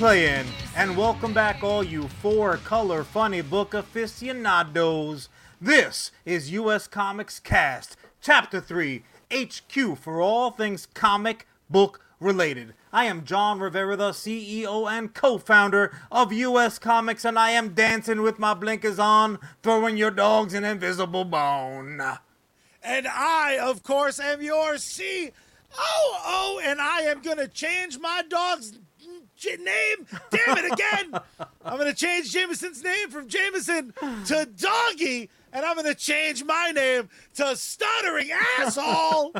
too sweet play in. And welcome back, all you four color funny book aficionados. This is U.S. Comics Cast, Chapter 3 HQ for all things comic book related. I am Jon Rivera, the CEO and co founder of US Comics, and I am dancing with my blinkers on, throwing your dogs an invisible bone. And I, of course, am your C. Oh, and I am going to change my dog's name. Damn it, again. I'm going to change Jameson's name from Jameson to Doggy, and I'm going to change my name to Stuttering Asshole.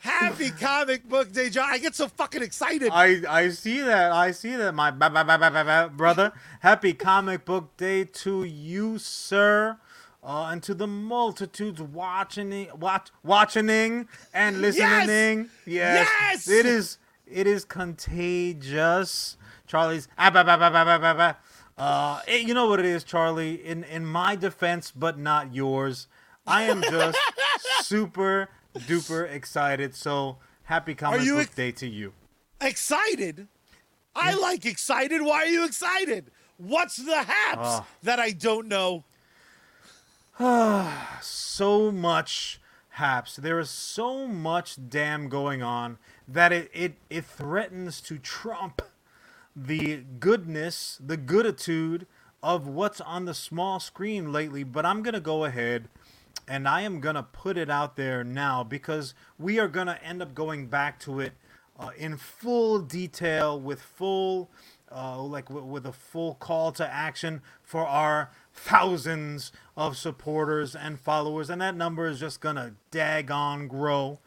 Happy comic book day, Jon. I get so fucking excited. I, I see that. I see that, my ba- ba- ba- ba- ba- ba- brother. Happy comic book day to you, sir. Uh, and to the multitudes watching, watch, watching, and listening. Yes. Yes! It is. It is contagious. Charlie's. Ah, ba, ba, ba, ba, ba, ba, ba. Uh, it- you know what it is, Charlie. In in my defense, but not yours. I am just super duper excited. So happy comic book ex- day to you. excited? I like excited. Why are you excited? What's the haps Ah. that I don't know? so much haps. There is so much damn going on that it, it, it threatens to trump the goodness, the gooditude of what's on the small screen lately. But I'm going to go ahead and I am going to put it out there now because we are going to end up going back to it uh, in full detail with full uh, like w- with a full call to action for our thousands of supporters and followers and that number is just gonna daggone grow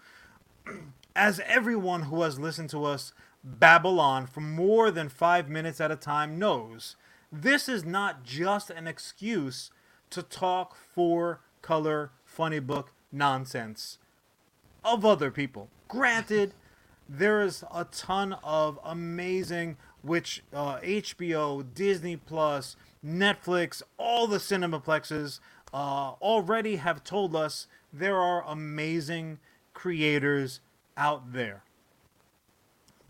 as everyone who has listened to us babble on for more than five minutes at a time knows, this is not just an excuse to talk for color funny book nonsense of other people. Granted, there is a ton of amazing, which uh, HBO, Disney Plus, Netflix, all the cinemaplexes uh, already have told us there are amazing creators out there.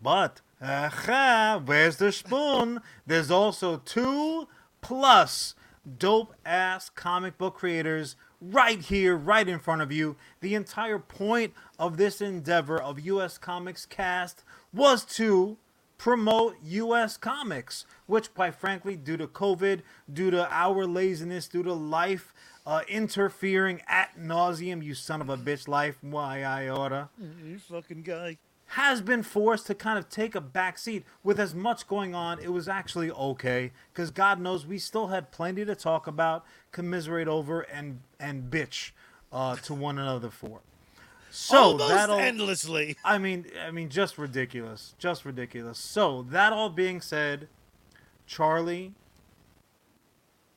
But, where's the spoon? There's also two plus dope ass comic book creators right here, right in front of you. The entire point of this endeavor of US Comics Cast was to promote US comics, which, quite frankly, due to COVID, due to our laziness, due to life uh, interfering at nauseum, you son of a bitch, life, why I oughta You fucking guy. has been forced to kind of take a back seat with as much going on. It was actually okay because God knows we still had plenty to talk about, commiserate over, and and bitch uh, to one another for. So Almost that'll. endlessly. I mean, I mean, just ridiculous, just ridiculous. So that all being said, Charlie,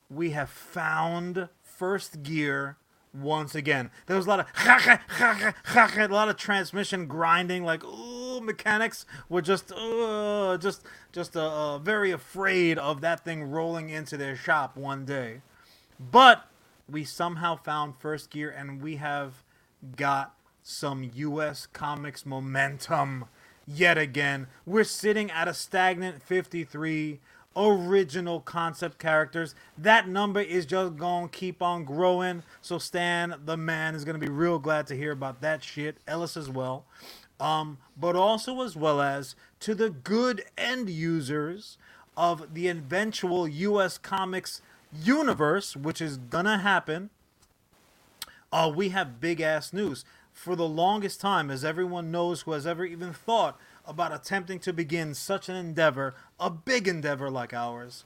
we have found first gear once again. There was a lot of a lot of transmission grinding, like ooh, mechanics were just just just uh, uh, very afraid of that thing rolling into their shop one day. But we somehow found first gear, and we have got some U.S. comics momentum yet again. We're sitting at a stagnant 53 original concept characters. That number is just going to keep on growing. So Stan, the man, is going to be real glad to hear about that shit. Ellis as well. Um, but also as well as to the good end users of the eventual US Comics universe, which is gonna happen uh, we have big ass news. For the longest time, as everyone knows who has ever even thought about attempting to begin such an endeavor, a big endeavor like ours,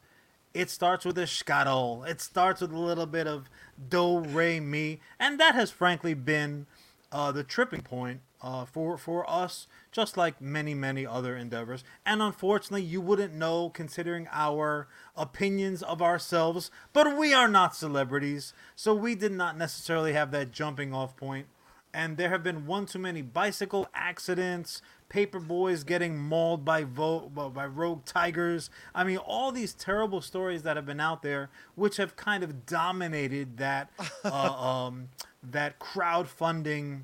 it starts with a shkadol. It starts with a little bit of do, re, mi, and that has frankly been uh, the tripping point uh, for for us, just like many many other endeavors. And unfortunately, you wouldn't know considering our opinions of ourselves. But we are not celebrities, so we did not necessarily have that jumping off point. And there have been one too many bicycle accidents, paper boys getting mauled by vo- by rogue tigers. I mean, all these terrible stories that have been out there, which have kind of dominated that uh, um, that crowdfunding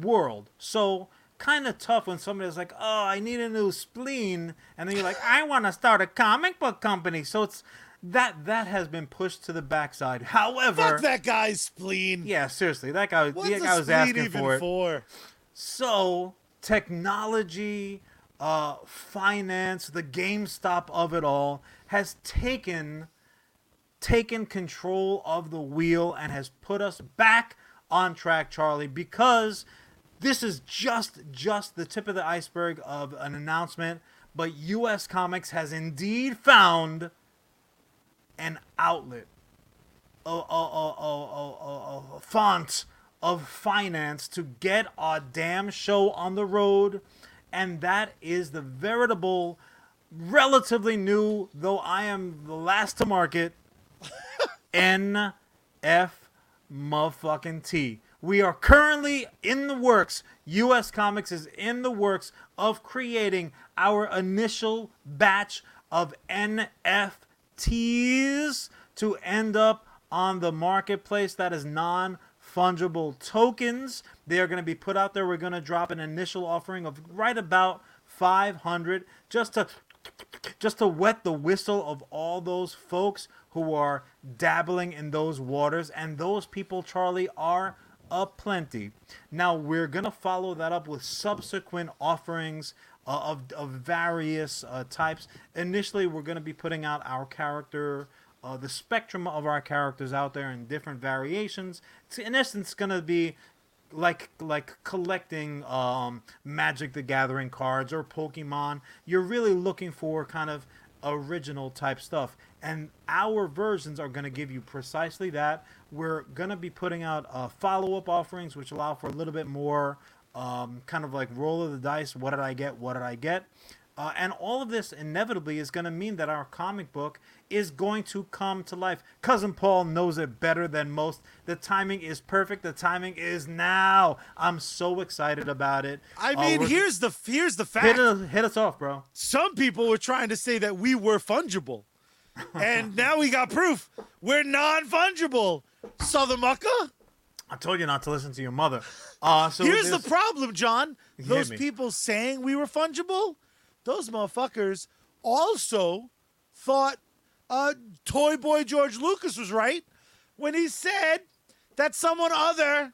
world. So kind of tough when somebody's like, "Oh, I need a new spleen," and then you're like, "I want to start a comic book company." So it's that that has been pushed to the backside. However, Fuck that guy's spleen. yeah, seriously, that guy, What's that guy was asking even for it. for? So technology, uh, finance, the GameStop of it all has taken taken control of the wheel and has put us back on track, Charlie, because this is just just the tip of the iceberg of an announcement. But U.S. Comics has indeed found an outlet a, a, a, a, a, a font of finance to get our damn show on the road, and that is the veritable, relatively new, though I am the last to market, NF motherfucking T. We are currently in the works. US Comics is in the works of creating our initial batch of NFTs to end up on the marketplace that is non fungible tokens. They are going to be put out there. We're going to drop an initial offering of right about 500 just to just to wet the whistle of all those folks who are dabbling in those waters and those people Charlie are a plenty. Now we're going to follow that up with subsequent offerings uh, of, of various uh, types. Initially, we're going to be putting out our character uh, the spectrum of our characters out there in different variations. It's in essence going to be like like collecting um, Magic the Gathering cards or Pokemon. You're really looking for kind of original type stuff, and our versions are going to give you precisely that. We're going to be putting out uh, follow up offerings, which allow for a little bit more um, kind of like roll of the dice. What did I get? What did I get? Uh, and all of this inevitably is going to mean that our comic book is going to come to life. Cousin Paul knows it better than most. The timing is perfect. The timing is now. I'm so excited about it. I Uh, mean, here's the here's the fact. hit, us, hit us off, bro. Some people were trying to say that we were fungible, and now we got proof we're non-fungible. Southern mucker. I told you not to listen to your mother. Uh, so Here's the problem, Jon. Those people saying we were fungible, those motherfuckers also thought uh, Toy Boy George Lucas was right when he said that someone other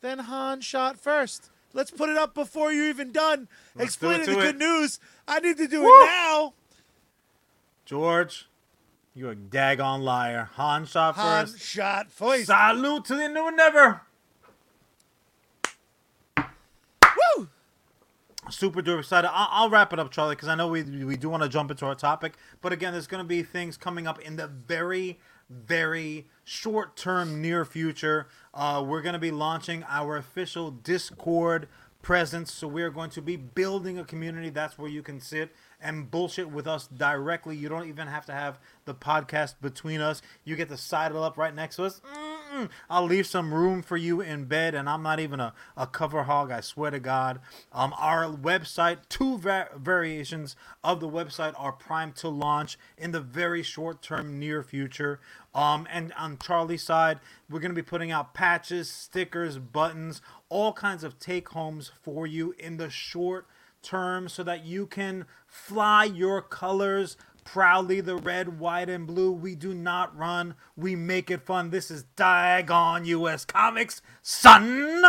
than Han shot first. Let's put it up before you're even done Let's do explaining it the good it. news. I need to do Woo! it now. George, you're a daggone liar. Han shot Han first. shot first. Salute to the new never. Woo! Super duper excited. I'll, I'll wrap it up, Charlie, because I know we we do want to jump into our topic. But again, there's going to be things coming up in the very, very short term, near future. Uh, we're going to be launching our official Discord presence. So we're going to be building a community. That's where you can sit and bullshit with us directly. You don't even have to have the podcast between us. You get to sidle up right next to us. Mm-mm. I'll leave some room for you in bed, and I'm not even a, a cover hog. I swear to God. Um, our website, two va- variations of the website are primed to launch in the very short term, near future. Um, and on Charlie's side, we're going to be putting out patches, stickers, buttons, all kinds of take homes for you in the short term so that you can fly your colors proudly the red, white, and blue. We do not run, we make it fun. This is Diagon US Comics, son.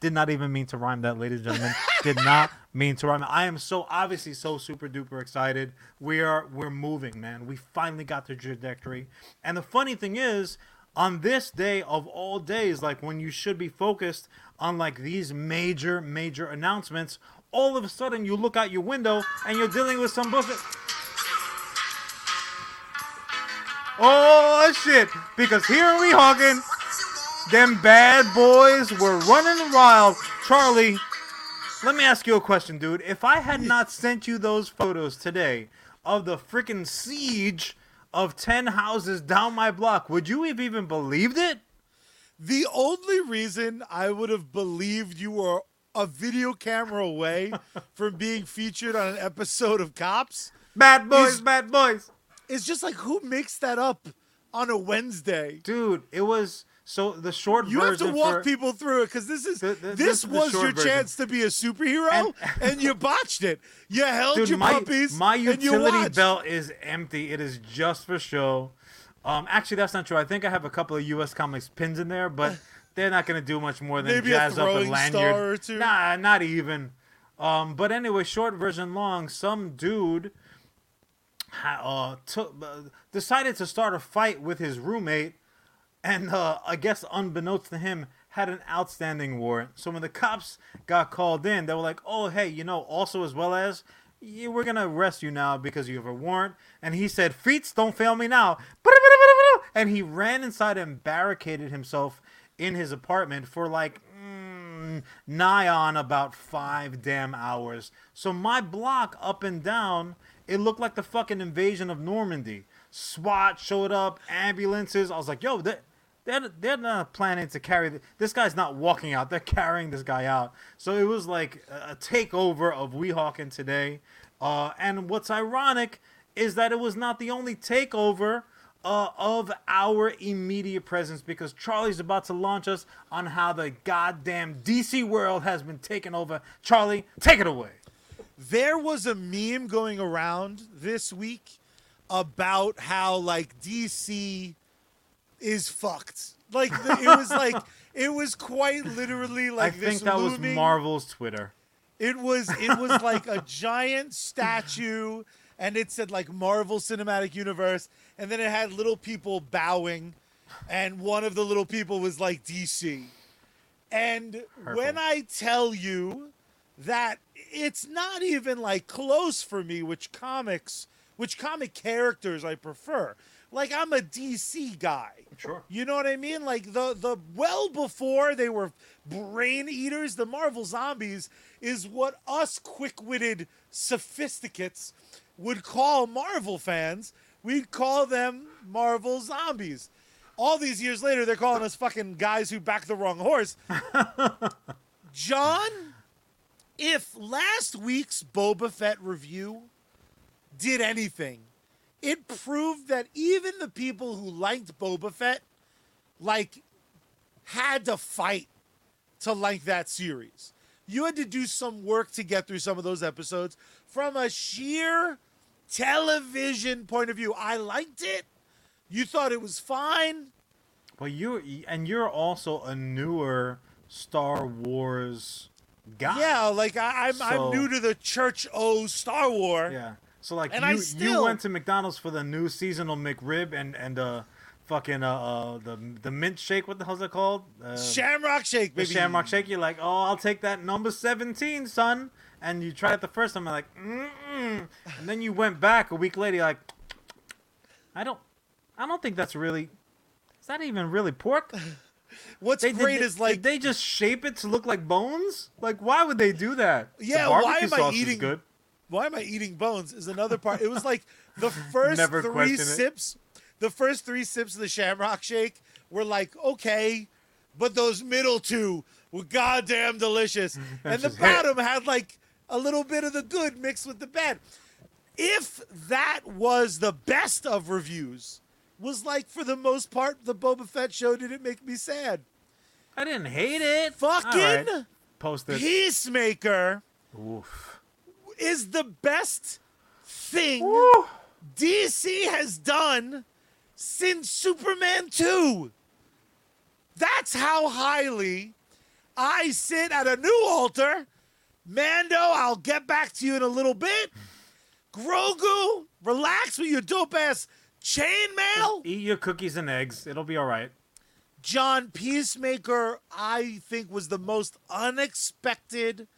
Did not even mean to rhyme that, ladies and gentlemen. Did not mean to rhyme. I am so obviously so super duper excited. We are we're moving, man. We finally got the trajectory. And the funny thing is, on this day of all days, like when you should be focused on like these major, major announcements, all of a sudden you look out your window and you're dealing with some bullshit. Oh shit! Because here we Weehawken, them bad boys were running wild. Charlie, let me ask you a question, dude. If I had not sent you those photos today of the freaking siege of 10 houses down my block, would you have even believed it? The only reason I would have believed you were a video camera away from being featured on an episode of Cops Bad boys, bad boys. Is just like who makes that up on a Wednesday? Dude, it was So the short You have to walk for, people through it because this is Th- th- this, this is was your version. chance to be a superhero, and, And- you botched it. You held Dude, your my, puppies. my utility belt is empty. It is just for show. Um, actually, that's not true. I think I have a couple of U.S. Comics pins in there, but they're not going to do much more than Maybe a jazz up a lanyard. star or two? Nah, not even. Um, but anyway, short version long. Some dude uh, took, uh, decided to start a fight with his roommate, and uh, I guess unbeknownst to him, had an outstanding warrant. So when the cops got called in, they were like, "Oh, hey, you know, also as well as." "Yeah, We're gonna arrest you now because you have a warrant. And he said, "Feats, don't fail me now." And he ran inside and barricaded himself in his apartment for like mm, nigh on about five damn hours. So my block up and down, it looked like the fucking invasion of Normandy. SWAT showed up, ambulances. I was like, yo, they, they're, they're not planning to carry. th- This guy's not walking out. They're carrying this guy out. So it was like a a takeover of Weehawken today. Uh, and what's ironic is that it was not the only takeover uh, of our immediate presence because Charlie's about to launch us on how the goddamn DC world has been taken over. Charlie, take it away. There was a meme going around this week about how like DC is fucked. Like the, it was like it was quite literally like I this think that was Marvel's Twitter. It was it was like a giant statue, and it said like Marvel Cinematic Universe, and then it had little people bowing, and one of the little people was like DC. And when I tell you that it's not even like close for me which comics, which comic characters I prefer. Like I'm a DC guy. Sure. You know what I mean? Like the the well before they were brain eaters, the Marvel zombies is what us quick-witted sophisticates would call Marvel fans. We'd call them Marvel zombies. All these years later, they're calling us fucking guys who backed the wrong horse. Jon, if last week's Boba Fett review did anything, it proved that even the people who liked Boba Fett, like, had to fight to like that series. You had to do some work to get through some of those episodes from a sheer television point of view. I liked it. You thought it was fine. But you and you're also a newer Star Wars guy. Yeah, like I, I'm, So- I'm new to the Church O Star War. Yeah. So like And you, you went to McDonald's for the new seasonal McRib and and uh fucking uh, uh the the mint shake. What the hell's it called? Uh, Shamrock Shake, baby. Shamrock Shake. You're like, oh, I'll take that number seventeen, son. And you tried it the first time. I'm like, mm and then you went back a week later. You're like, I don't, I don't think that's really. Is that even really pork? What's They, great did, is like did they just shape it to look like bones? Like, why would they do that? Yeah, why am I eating- good. why am I eating bones is another part. It was like the first three question it. sips, the first three sips of the Shamrock Shake were like okay, but those middle two were goddamn delicious, and the just hit. bottom had like a little bit of the good mixed with the bad. If that was the best of reviews, was like for the most part the Boba Fett show didn't make me sad. I didn't hate it. Fucking right. Post it. Peacemaker Oof. is the best thing. DC has done since Superman 2. That's how highly I sit at a new altar. Mando, I'll get back to you in a little bit. Grogu, relax with your dope ass chainmail. Eat your cookies and eggs. It'll be all right. Jon Peacemaker, I think, was the most unexpected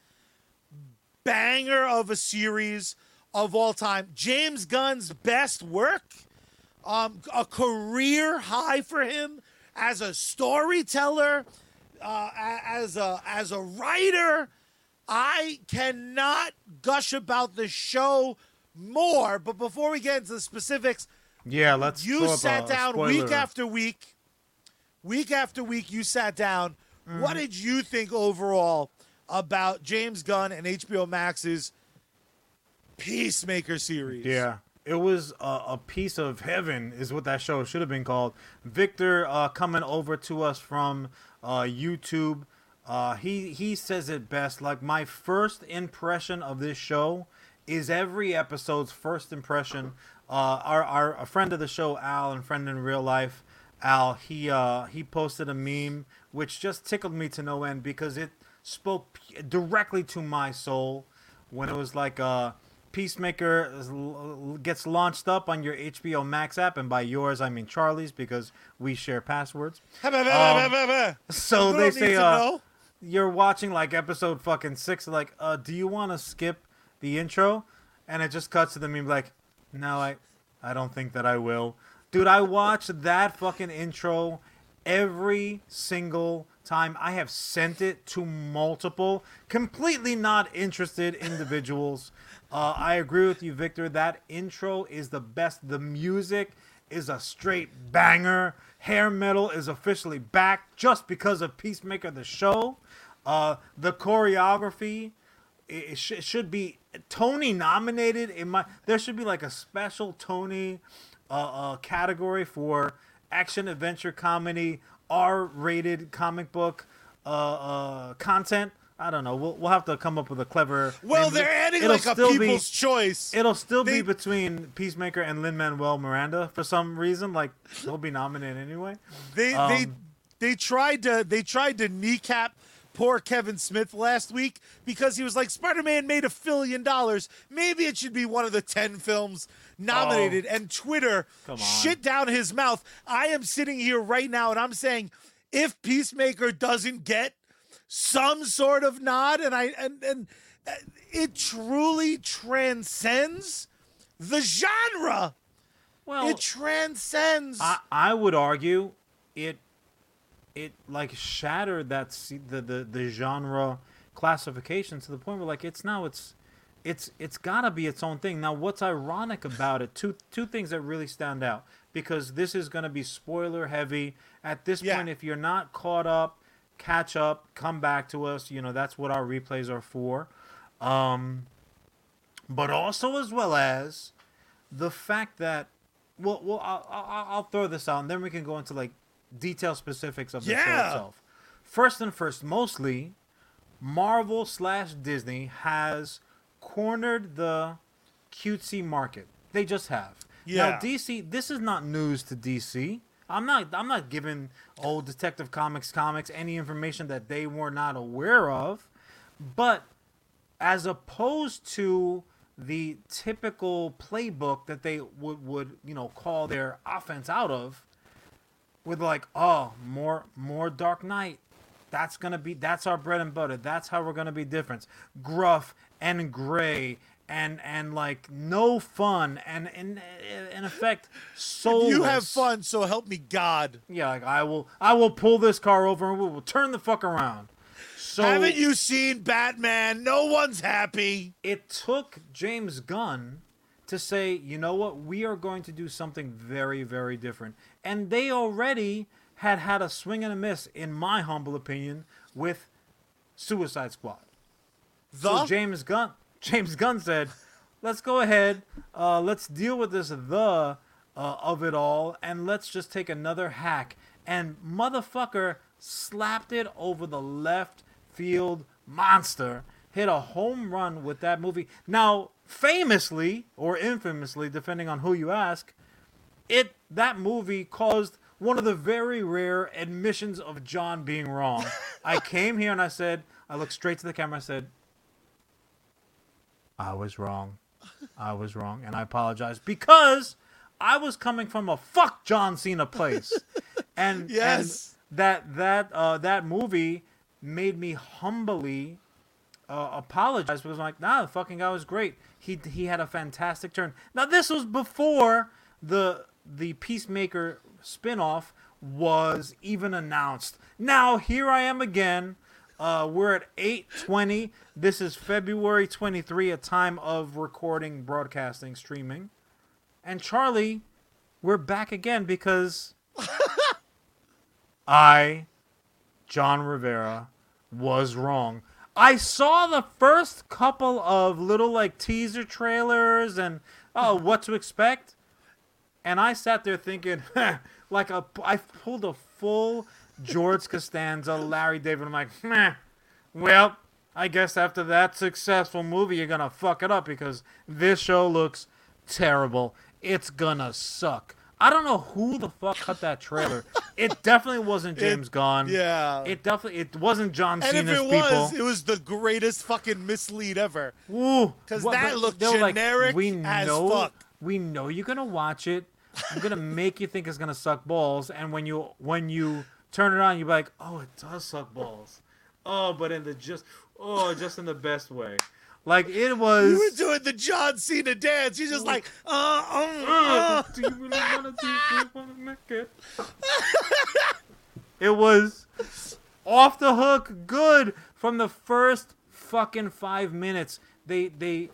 banger of a series of all time. James Gunn's best work, um, a career high for him as a storyteller, uh, as a as a writer. I cannot gush about the show more. But before we get into the specifics, Yeah, let's. you sat down week after week, week after week. You sat down. Mm-hmm. What did you think overall about James Gunn and HBO Max's Peacemaker series? Yeah. it was a, a piece of heaven, is what that show should have been called. Victor uh, coming over to us from uh, YouTube. Uh, he he says it best. Like my first impression of this show is every episode's first impression. Uh, our our a friend of the show, Al, and friend in real life, Al. He uh he posted a meme which just tickled me to no end because it spoke directly to my soul when it was like uh Peacemaker gets launched up on your HBO Max app, and by yours I mean Charlie's because we share passwords. So they say uh, you're watching like episode fucking six, like, uh, do you want to skip the intro? And it just cuts to the meme like, no, I, I don't think that I will. Dude, I watch that fucking intro every single time. I have sent it to multiple, completely not interested individuals. Uh, I agree with you, Victor. That intro is the best. The music is a straight banger. Hair metal is officially back just because of Peacemaker the show. Uh, the choreography it, sh- it should be Tony nominated. In my there should be like a special Tony uh, uh, category for action adventure comedy R-rated comic book uh, uh, content. I don't know. We'll, we'll have to come up with a clever. Well, name. they're adding It'll like a still be- people's choice. It'll still They- be between Peacemaker and Lin Manuel Miranda for some reason. Like he'll be nominated anyway. They they Um, they tried to they tried to kneecap poor Kevin Smith last week because he was like Spider-Man made a billion dollars. Maybe it should be one of the 10 films nominated oh. and Twitter shit down his mouth. I am sitting here right now and I'm saying if Peacemaker doesn't get some sort of nod and I and and it truly transcends the genre. Well, it transcends. I, I would argue it it like shattered that the, the the genre classification to the point where like it's now it's it's it's got to be its own thing. Now what's ironic about it two two things that really stand out because this is going to be spoiler heavy at this Yeah. point if you're not caught up catch up come back to us you know that's what our replays are for um but also as well as the fact that well, well, I'll, I'll, I'll throw this out, and then we can go into like detail specifics of the show itself. First and first, mostly, Marvel slash Disney has cornered the cutesy market. They just have. Now Yeah. DC, this is not news to DC. I'm not. I'm not giving old Detective Comics comics any information that they were not aware of, but as opposed to the typical playbook that they would would you know call their offense out of with like oh more more dark knight that's gonna be that's our bread and butter that's how we're gonna be different gruff and gray and and like no fun and in in effect soulless. you have fun, so help me God. yeah like i will i will pull this car over and we will turn the fuck around so Haven't you seen Batman? No one's happy. it took James Gunn to say, you know what, we are going to do something very, very different. And they already had had a swing and a miss, in my humble opinion, with Suicide Squad. The So James Gunn, James Gunn said, let's go ahead, uh, let's deal with this the uh, of it all, and let's just take another hack. And motherfucker slapped it over the left field monster. Hit a home run with that movie. Now, famously or infamously, depending on who you ask, it that movie caused one of the very rare admissions of Jon being wrong. I came here and I said, I looked straight to the camera. I said, I was wrong. I was wrong, and I apologize because I was coming from a fuck John Cena place, and Yes. and that that uh, that movie made me humbly uh, apologize because I'm like, nah, the fucking guy was great. He he had a fantastic turn. Now this was before the the Peacemaker spinoff was even announced. Now here I am again. Uh, we're at 8:20. This is February 23, a time of recording, broadcasting, streaming. And Charlie, we're back again because I, Jon Rivera, was wrong. I saw the first couple of little like teaser trailers and oh, what to expect? And I sat there thinking, like a, I pulled a full George Costanza, Larry David. I'm like, Meh. well, I guess after that successful movie, you're gonna fuck it up because this show looks terrible. It's gonna suck. I don't know who the fuck cut that trailer. it definitely wasn't James Gunn. Yeah. It definitely it wasn't John and if Cena's it people. was, it was the greatest fucking mislead ever. Ooh, 'Cause What- that looked were like, generic we as know, fuck. We know you're gonna watch it. I'm gonna make you think it's gonna suck balls, and when you when you turn it on, you're like, oh, it does suck balls. Oh, but in the just oh, just in the best way. Like it was. You were doing the John Cena dance. You're just like, uh, um, uh. do you really wanna do you wanna make it? it was off the hook good from the first fucking five minutes. They they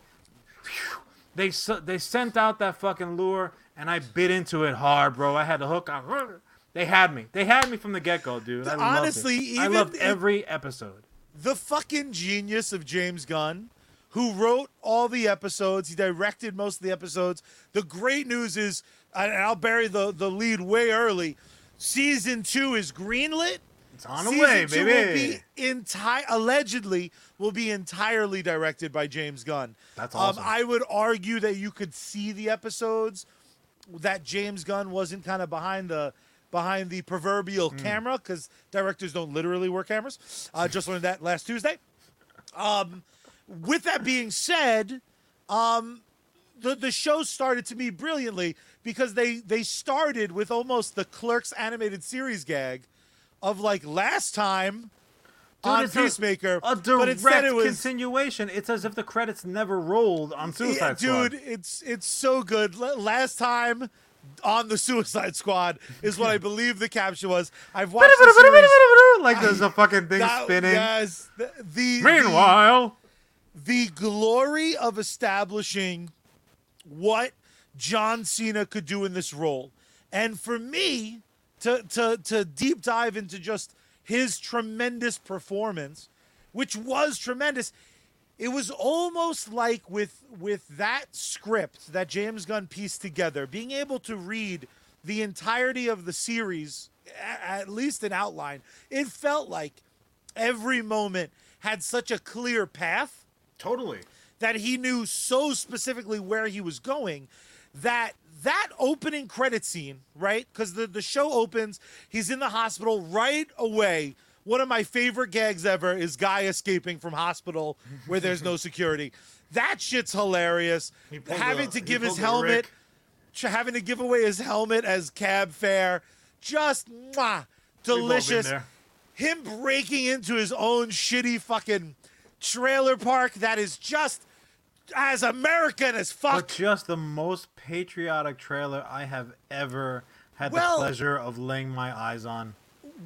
they they sent out that fucking lure and I bit into it hard, bro. I had the hook on. They had me. They had me from the get go, dude. I loved Honestly, it. I even loved if- every episode. the fucking genius of James Gunn, who wrote all the episodes, he directed most of the episodes. The great news is, and I'll bury the, the lead way early. Season two is greenlit. It's on the Season way, two baby. will be entire allegedly will be entirely directed by James Gunn. That's awesome. Um, I would argue that you could see the episodes that James Gunn wasn't kind of behind the behind the proverbial Hmm. camera because directors don't literally wear cameras. Uh, just learned that last Tuesday. Um, with that being said, um, the the show started to me brilliantly because they they started with almost the Clerks animated series gag of like last time Dude, on a- Peacemaker, A but direct instead it was continuation. It's as if the credits never rolled on Suicide yeah, Squad. dude. It's it's so good. Last time on the Suicide Squad is what I believe the caption was. I've watched the series. like there's a fucking thing spinning. Yes, the the, the Meanwhile, the glory of establishing what John Cena could do in this role. And for me to to to deep dive into just his tremendous performance, which was tremendous, it was almost like with with that script that James Gunn pieced together, being able to read the entirety of the series, at least an outline, it felt like every moment had such a clear path totally. that he knew so specifically where he was going that that opening credit scene, right? Because the, the show opens, he's in the hospital right away. One of my favorite gags ever is guy escaping from hospital where there's no security. That shit's hilarious. Having a- to give his helmet, having to give away his helmet as cab fare, just mwah, delicious him breaking into his own shitty fucking trailer park that is just as American as But fuck. just the most patriotic trailer I have ever had Well- the pleasure of laying my eyes on.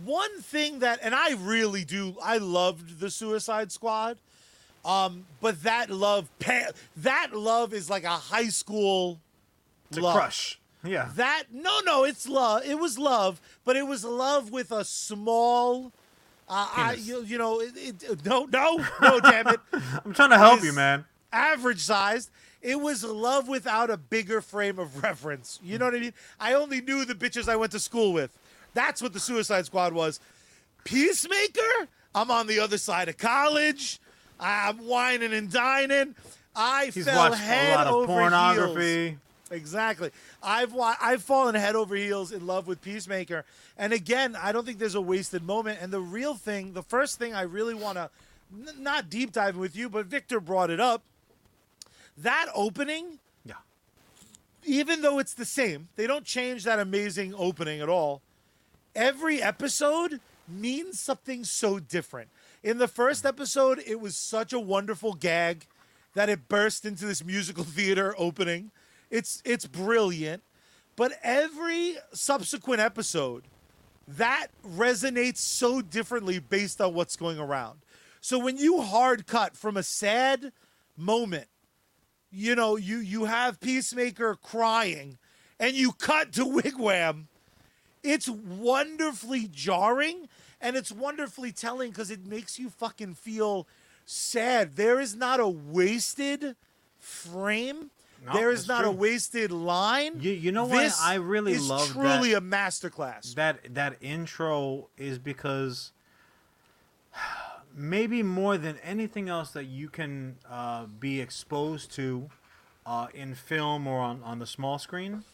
One thing that, and I really do, I loved the Suicide Squad, um, but that love, that love is like a high school It's love. crush. Yeah. That no, no, it's love. It was love, but it was love with a small. Uh, I, you, you know, it, it, no, no, no, damn it. I'm trying to help you, man. average sized. It was love without a bigger frame of reference. You know what I mean? I only knew the bitches I went to school with. That's what the Suicide Squad was. Peacemaker? I'm on the other side of college. I'm whining and dining. I He's fell watched head a lot of over heels. Exactly. I've I've fallen head over heels in love with Peacemaker. And again, I don't think there's a wasted moment. And the real thing, the first thing I really want to n- not deep dive with you, but Victor brought it up. That opening, Yeah. even though it's the same, they don't change that amazing opening at all. Every episode means something so different. In the first mm-hmm. episode, it was such a wonderful gag that it burst into this musical theater opening. It's it's brilliant, but every subsequent episode that resonates so differently based on what's going around. So when you hard cut from a sad moment you know, you you have Peacemaker crying, and you cut to Wig Wam. It's wonderfully jarring, and it's wonderfully telling because it makes you fucking feel sad. There is not a wasted frame. No, there is that's not a wasted line. You, you know why this I really is love truly that, a masterclass. that that intro is because maybe more than anything else that you can uh, be exposed to uh, in film or on, on the small screen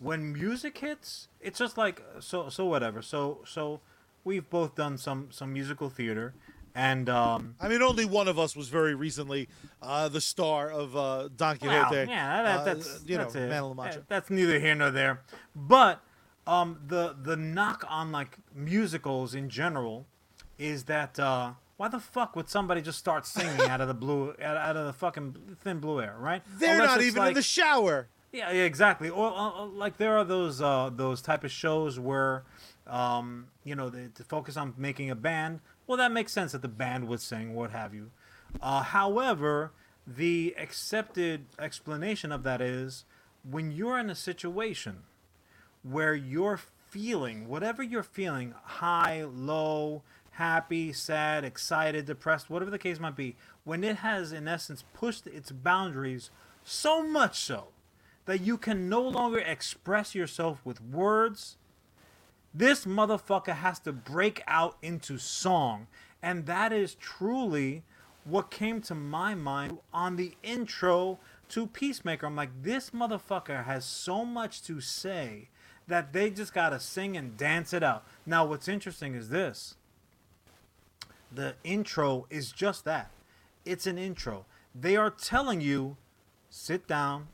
when music hits it's just like so so whatever so so we've both done some some musical theater and um I mean, only one of us was very recently uh, the star of uh, Don Well, Quixote. yeah, that, Uh, that's you that's know, it. Man of La Mancha. That's neither here nor there. But um, the the knock on like musicals in general is that uh, why the fuck would somebody just start singing out of the blue out, out of the fucking thin blue air, right? They're Unless not even in the shower. yeah, yeah, exactly. Or uh, uh, like there are those uh, those type of shows where, um, you know, they to focus on making a band. Well, that makes sense that the band would sing, what have you. Uh, however, the accepted explanation of that is when you're in a situation where you're feeling whatever you're feeling, high, low, happy, sad, excited, depressed, whatever the case might be, when it has in essence pushed its boundaries so much so that you can no longer express yourself with words, this motherfucker has to break out into song. And that is truly what came to my mind on the intro to Peacemaker. I'm like, this motherfucker has so much to say that they just gotta sing and dance it out. Now, what's interesting is this the intro is just that it's an intro. They are telling you sit down,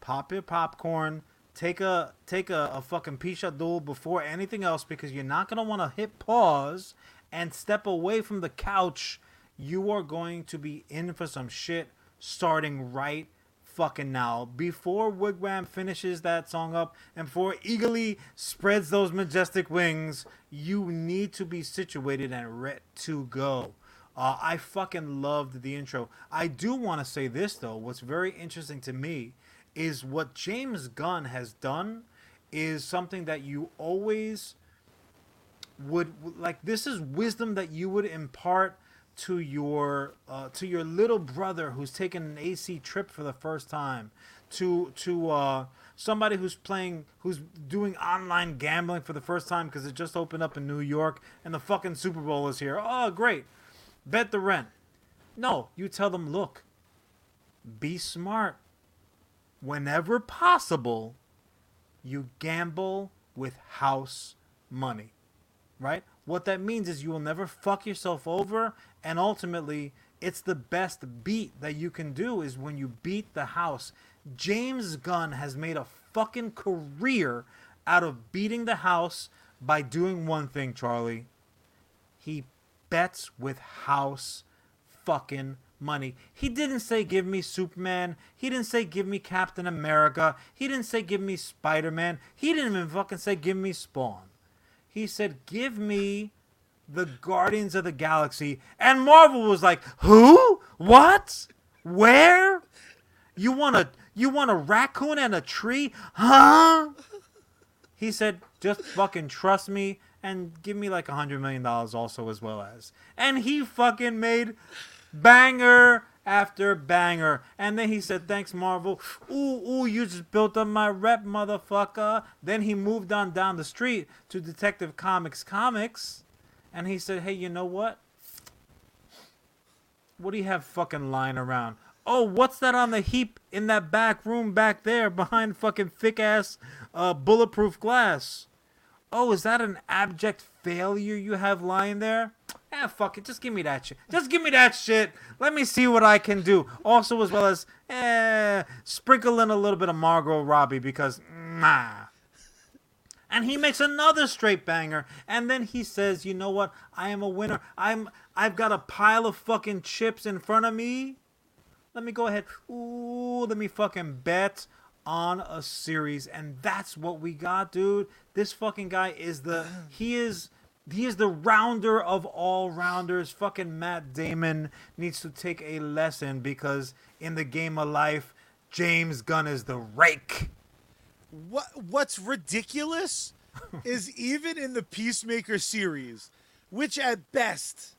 pop your popcorn, take a take a, a fucking pishadul before anything else because you're not gonna want to hit pause and step away from the couch. You are going to be in for some shit starting right fucking now. Before Wig Wam finishes that song up and before Eagly spreads those majestic wings, you need to be situated and ready to go. Uh, I fucking loved the intro. I do want to say this though. What's very interesting to me is what James Gunn has done is something that you always would like. This is wisdom that you would impart to your uh, to your little brother who's taking an AC trip for the first time, to to uh, somebody who's playing who's doing online gambling for the first time because it just opened up in New York and the fucking Super Bowl is here. Oh, great! Bet the rent. No, you tell them, look, be smart. Whenever possible, you gamble with house money right? What that means is you will never fuck yourself over, and ultimately, it's the best beat that you can do is when you beat the house. James Gunn has made a fucking career out of beating the house by doing one thing, Charlie. He bets with house fucking money. He didn't say give me Superman. He didn't say give me Captain America. He didn't say give me Spider Man. He didn't even fucking say give me Spawn. He said, "Give me the Guardians of the Galaxy," and Marvel was like, "Who? What? Where? You want a you want a raccoon and a tree? Huh?" He said, "Just fucking trust me and give me like a hundred million dollars also as well as." And he fucking made banger after banger. And then he said, Thanks, Marvel. Ooh, ooh, you just built up my rep, motherfucker. Then he moved on down the street to Detective Comics Comics. And he said, Hey, you know what? What do you have fucking lying around? Oh, what's that on the heap in that back room back there behind fucking thick ass uh, bulletproof glass? Oh, is that an abject failure you have lying there? Ah, fuck it. Just give me that shit. Just give me that shit. Let me see what I can do. Also, as well as, eh, sprinkle in a little bit of Margot Robbie because, nah. And he makes another straight banger, and then he says, "You know what? I am a winner. I'm. I've got a pile of fucking chips in front of me. Let me go ahead. Ooh, let me fucking bet on a series, and that's what we got, dude. This fucking guy is the. He is. He is the rounder of all rounders. Fucking Matt Damon needs to take a lesson because in the game of life, James Gunn is the rake. What what's ridiculous is even in the Peacemaker series, which at best,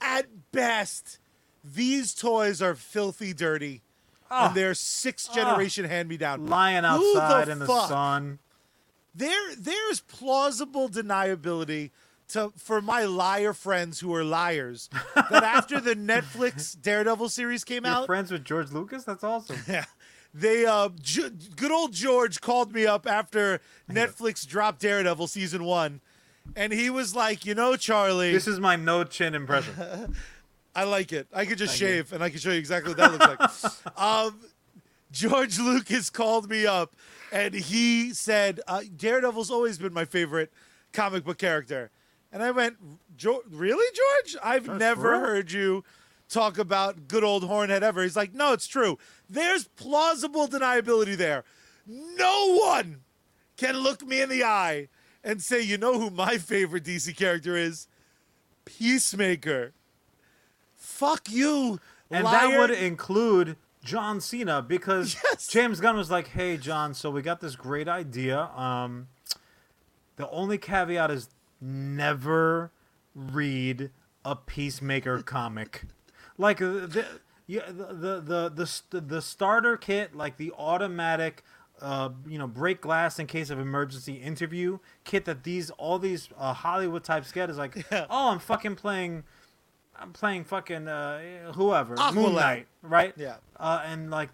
at best, these toys are filthy dirty. Ah. and they're sixth generation hand me down. Lying Who the outside in the fuck? sun. There, there's plausible deniability to for my liar friends who are liars that after the Netflix Daredevil series came You're out, friends with George Lucas? That's awesome. yeah, they uh, J- good old George called me up after Netflix dropped Daredevil season one, and he was like, you know, Charlie, This is my no chin impression. I like it. I could just shave, and I can show you exactly what that looks like. um, George Lucas called me up, and he said, uh, "Daredevil's always been my favorite comic book character." And I went, "Really, George? I've That's never heard you talk about good old Hornhead ever." He's like, "No, it's true. There's plausible deniability there. No one can look me in the eye and say, you know who my favorite DC character is? Peacemaker." Fuck you, And liar. that would include John Cena because Yes. James Gunn was like, "Hey, John, so we got this great idea. Um, the only caveat is never read a Peacemaker comic, like uh, the yeah, the the the the, the starter kit, like the automatic." Uh, you know, break glass in case of emergency interview kit that these all these uh, Hollywood types get is like, Yeah. oh, I'm fucking playing I'm playing fucking uh, whoever, Aqualad. Moon Knight, right? Yeah. Uh, and like,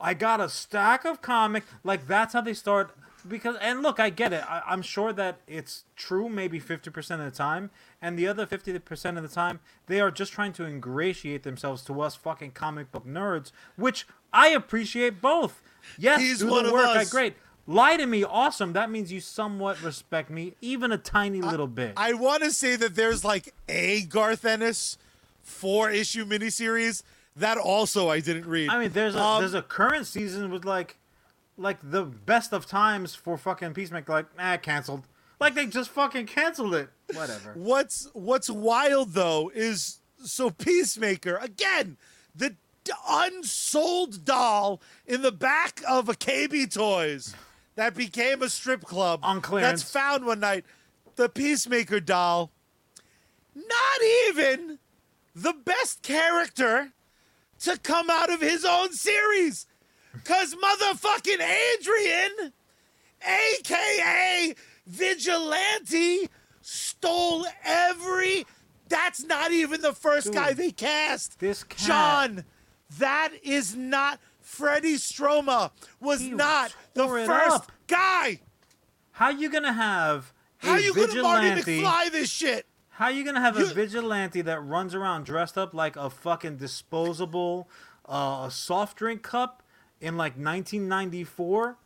I got a stack of comic. Like that's how they start. Because and look, I get it. I, I'm sure that it's true, maybe 50% of the time, and the other 50% of the time, they are just trying to ingratiate themselves to us fucking comic book nerds, which I appreciate both. Yes, He's do one the of work. I great. Lie to me, awesome. That means you somewhat respect me, even a tiny little bit. I want to say that there's like a Garth Ennis four issue miniseries that also I didn't read. I mean, there's a Um, there's a current season with like, like the best of times for fucking Peacemaker. Like, ah, canceled. Like they just fucking canceled it. Whatever. What's What's wild though is so Peacemaker again the d- unsold doll in the back of a KB Toys that became a strip club On clearance. That's found one night. The Peacemaker doll, not even the best character to come out of his own series, cause motherfucking Adrian aka Vigilante, stole every. That's not even the first Dude, guy they cast. this cat- John, that is not. Freddie Stroma was He not the first up. guy. How you gonna have a How you gonna Marty vigilante? McFly this shit? How you gonna have a vigilante that runs around dressed up like a fucking disposable uh, soft drink cup in like 1994?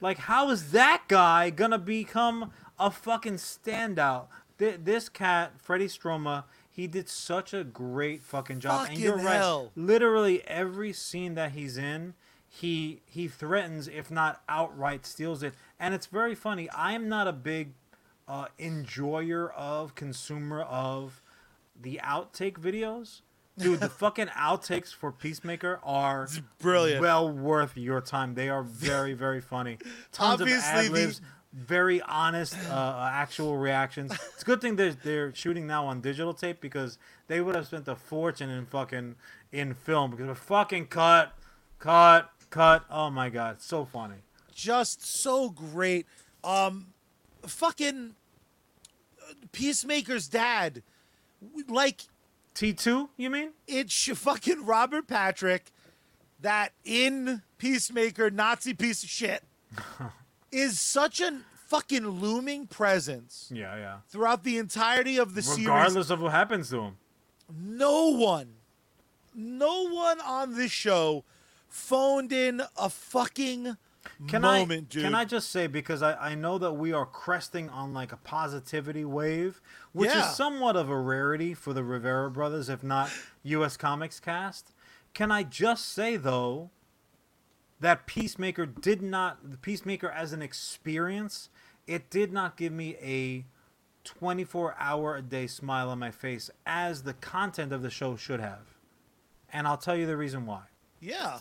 Like, how is that guy gonna become a fucking standout? Th- this cat, Freddie Stroma, he did such a great fucking job. and you're Fucking right. Literally every scene that he's in, he he threatens, if not outright steals it. And it's very funny. I am not a big uh, enjoyer of consumer of the outtake videos. Dude, the fucking outtakes for Peacemaker are brilliant. well worth your time. They are very, very funny. Tons Obviously, of the- ad libs, very honest, uh, actual reactions. It's a good thing they're they're shooting now on digital tape because they would have spent a fortune in fucking in film because we're fucking cut, cut, cut. Oh my god, so funny. Just so great. Um, fucking uh, Peacemaker's dad, like T two, you mean? it's fucking Robert Patrick that in Peacemaker Nazi piece of shit is such a fucking looming presence Yeah, yeah. throughout the entirety of the series. Regardless of what happens to him. No one, no one on this show phoned in a fucking Can moment, I dude. can I just say because I, I know that we are cresting on like a positivity wave, which Yeah. is somewhat of a rarity for the Rivera brothers, if not U.S. Comics cast. Can I just say though that Peacemaker did not the Peacemaker as an experience, it did not give me a 24 hour a day smile on my face as the content of the show should have. And I'll tell you the reason why. Yeah.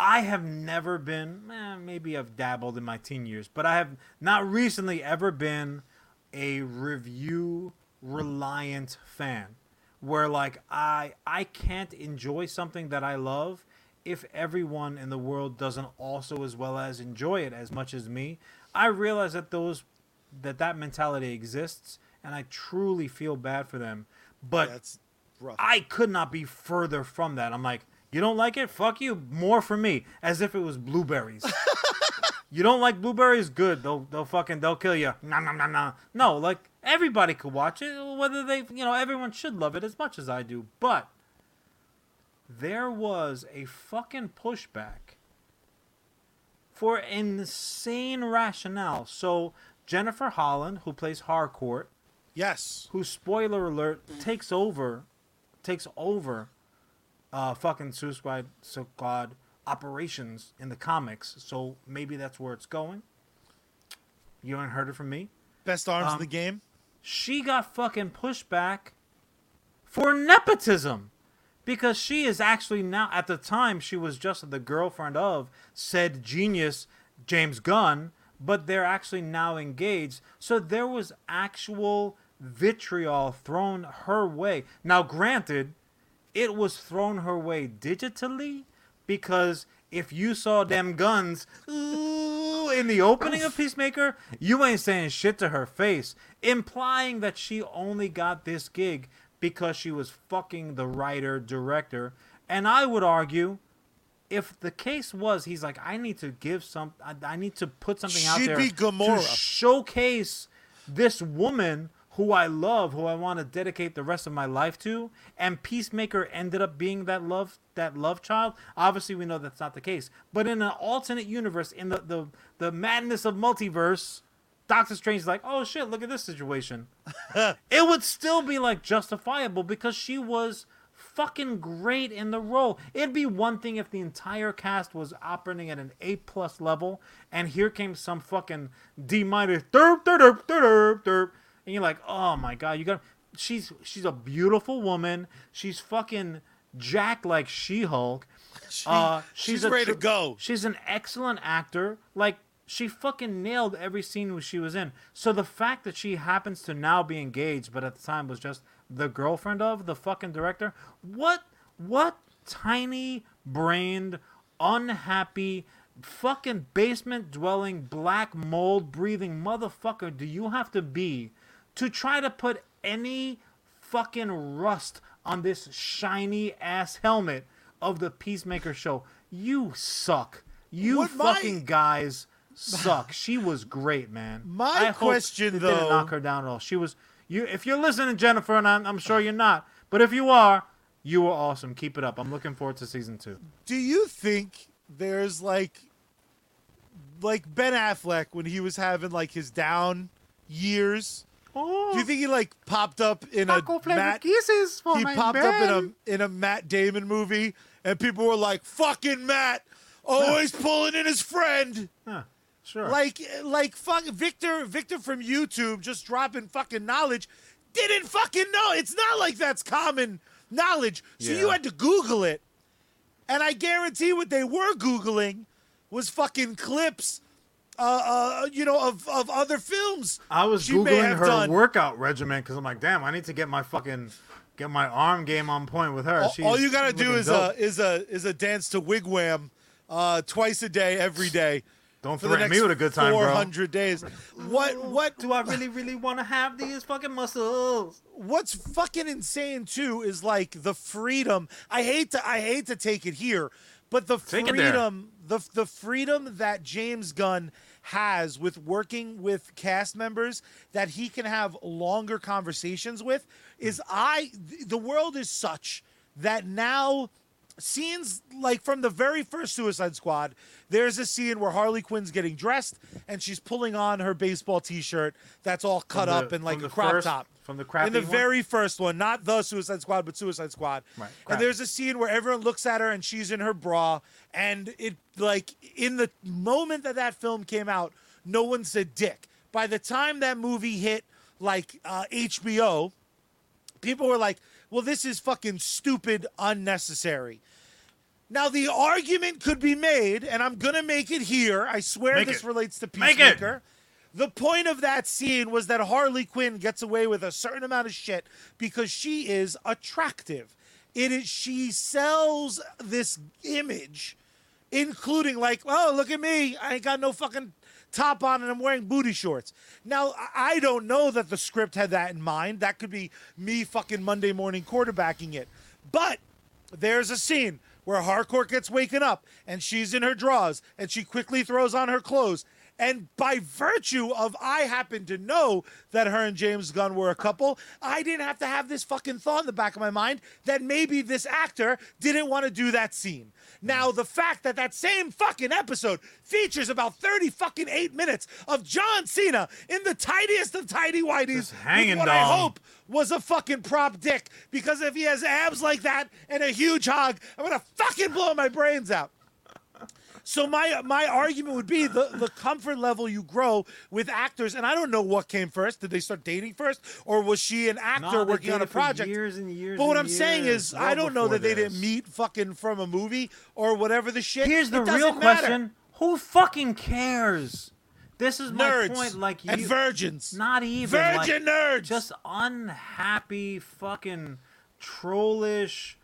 I have never been, eh, maybe I've dabbled in my teen years, but I have not recently ever been a review reliant fan where like I I can't enjoy something that I love if everyone in the world doesn't also as well as enjoy it as much as me, I realize that those that that mentality exists, and I truly feel bad for them. But That's rough. I could not be further from that. I'm like, you don't like it? Fuck you. More for me. As if it was blueberries. you don't like blueberries? Good. They'll they'll fucking they'll kill you. Nah nah nah nah. No, like everybody could watch it. Whether they you know everyone should love it as much as I do. But there was a fucking pushback for insane rationale. So Jennifer Holland, who plays Harcourt, yes. who spoiler alert takes over takes over uh fucking Suicide Squad operations in the comics. So maybe that's where it's going. You haven't heard it from me. Best arms in Um, the game. She got fucking pushed back for nepotism because she is actually now at the time she was just the girlfriend of said genius James Gunn, but they're actually now engaged. So there was actual vitriol thrown her way. Now, granted, it was thrown her way digitally because if you saw them guns ooh, in the opening of Peacemaker, you ain't saying shit to her face, implying that she only got this gig because she was fucking the writer director. And I would argue if the case was he's like I need to give some I, I need to put something out She'd there be Gamora. to showcase this woman who I love, who I want to dedicate the rest of my life to, and Peacemaker ended up being that love that love child. Obviously, we know that's not the case. But in an alternate universe, in the the, the madness of multiverse, Doctor Strange is like, oh shit, look at this situation. it would still be like justifiable because she was fucking great in the role. It'd be one thing if the entire cast was operating at an A plus level, and here came some fucking D minus derp derp derp derp derp, and you're like, oh my god, you got. She's she's a beautiful woman. She's fucking jacked like She Hulk. Uh, she's a ready to go. She's an excellent actor. Like she fucking nailed every scene she was in. So the fact that she happens to now be engaged, but at the time was just the girlfriend of the fucking director. What what tiny brained, unhappy, fucking basement dwelling, black mold breathing motherfucker do you have to be to try to put any fucking rust on this shiny ass helmet of the Peacemaker show? You suck. You What my- fucking guys suck. she was great, man. My I question, though- didn't knock her down at all. She was you. If you're listening, Jennifer, and I'm, I'm sure you're not, but if you are, you were awesome. Keep it up. I'm looking forward to season two. Do you think there's like like Ben Affleck when he was having like his down years? Oh, Do you think he like popped up in a Matt kisses for he popped up in a in a Matt Damon movie and people were like fucking Matt always pulling in his friend. Huh, sure. like like fuck Victor Victor from YouTube just dropping fucking knowledge. Didn't fucking know. It's not like that's common knowledge. So you had to google it. And I guarantee what they were googling was fucking clips uh, uh you know of of other films I was she may googling have her done. workout regimen because I'm like, damn, I need to get my fucking get my arm game on point with her. all, She's all you gotta do is dope. a is a is a dance to Wig Wam uh twice a day every day don't threaten me with a good time, bro. 400 days what what Do I really, really want to have these fucking muscles? what's fucking insane too is like the freedom. I hate to I hate to take it here, but the Take freedom the the freedom that James Gunn has with working with cast members that he can have longer conversations with is I the world is such that now scenes like from the very first Suicide Squad, there's a scene where Harley Quinn's getting dressed and she's pulling on her baseball T-shirt that's all cut the- up and like a crop first- top from the crappy in the one? very first one, not the Suicide Squad, but Suicide Squad. Right, And there's a scene where everyone looks at her and she's in her bra, and it like in the moment that that film came out, no one said dick. By the time that movie hit like uh, HBO, people were like, "Well, this is fucking stupid, unnecessary." Now the argument could be made, and I'm gonna make it here. I swear Make this it. relates to Make. Peacemaker. The point of that scene was that Harley Quinn gets away with a certain amount of shit because she is attractive. it is she sells this image, including like, oh look at me, I ain't got no fucking top on and I'm wearing booty shorts. Now I don't know that the script had that in mind. That could be me fucking Monday morning quarterbacking it, but there's a scene where Harcourt gets waken up and she's in her drawers and she quickly throws on her clothes. And by virtue of I happen to know that her and James Gunn were a couple, I didn't have to have this fucking thought in the back of my mind that maybe this actor didn't want to do that scene. Now, the fact that that same fucking episode features about 30 fucking eight minutes of John Cena in the tiniest of tidy whities, hanging what I hope was a fucking prop dick. Because if he has abs like that and a huge hog, I'm gonna fucking blow my brains out. So my my argument would be the, the comfort level you grow with actors, and I don't know what came first. Did they start dating first, or was she an actor No, they working on a project? years and years But what I'm saying is, well I don't know that they didn't meet fucking from a movie or whatever the shit. Here's the real matter. question: Who fucking cares? This is my Nerds point. Like you, and virgins. not even Virgin like, nerds. just unhappy, fucking trollish.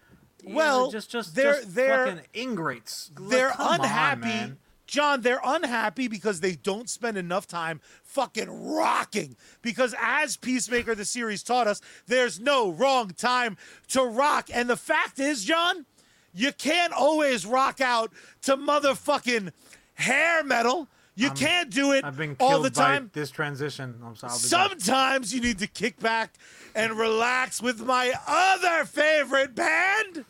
Well, know, just just they're- just they're- fucking ingrates. They're come unhappy. man. John, they're unhappy because they don't spend enough time fucking rocking. Because as Peacemaker the series taught us, there's no wrong time to rock. And the fact is, John, you can't always rock out to motherfucking hair metal. You can't do it I've been all the time. by this transition. I'm sorry. I'll back. Sometimes you need to kick back and relax with my other favorite band,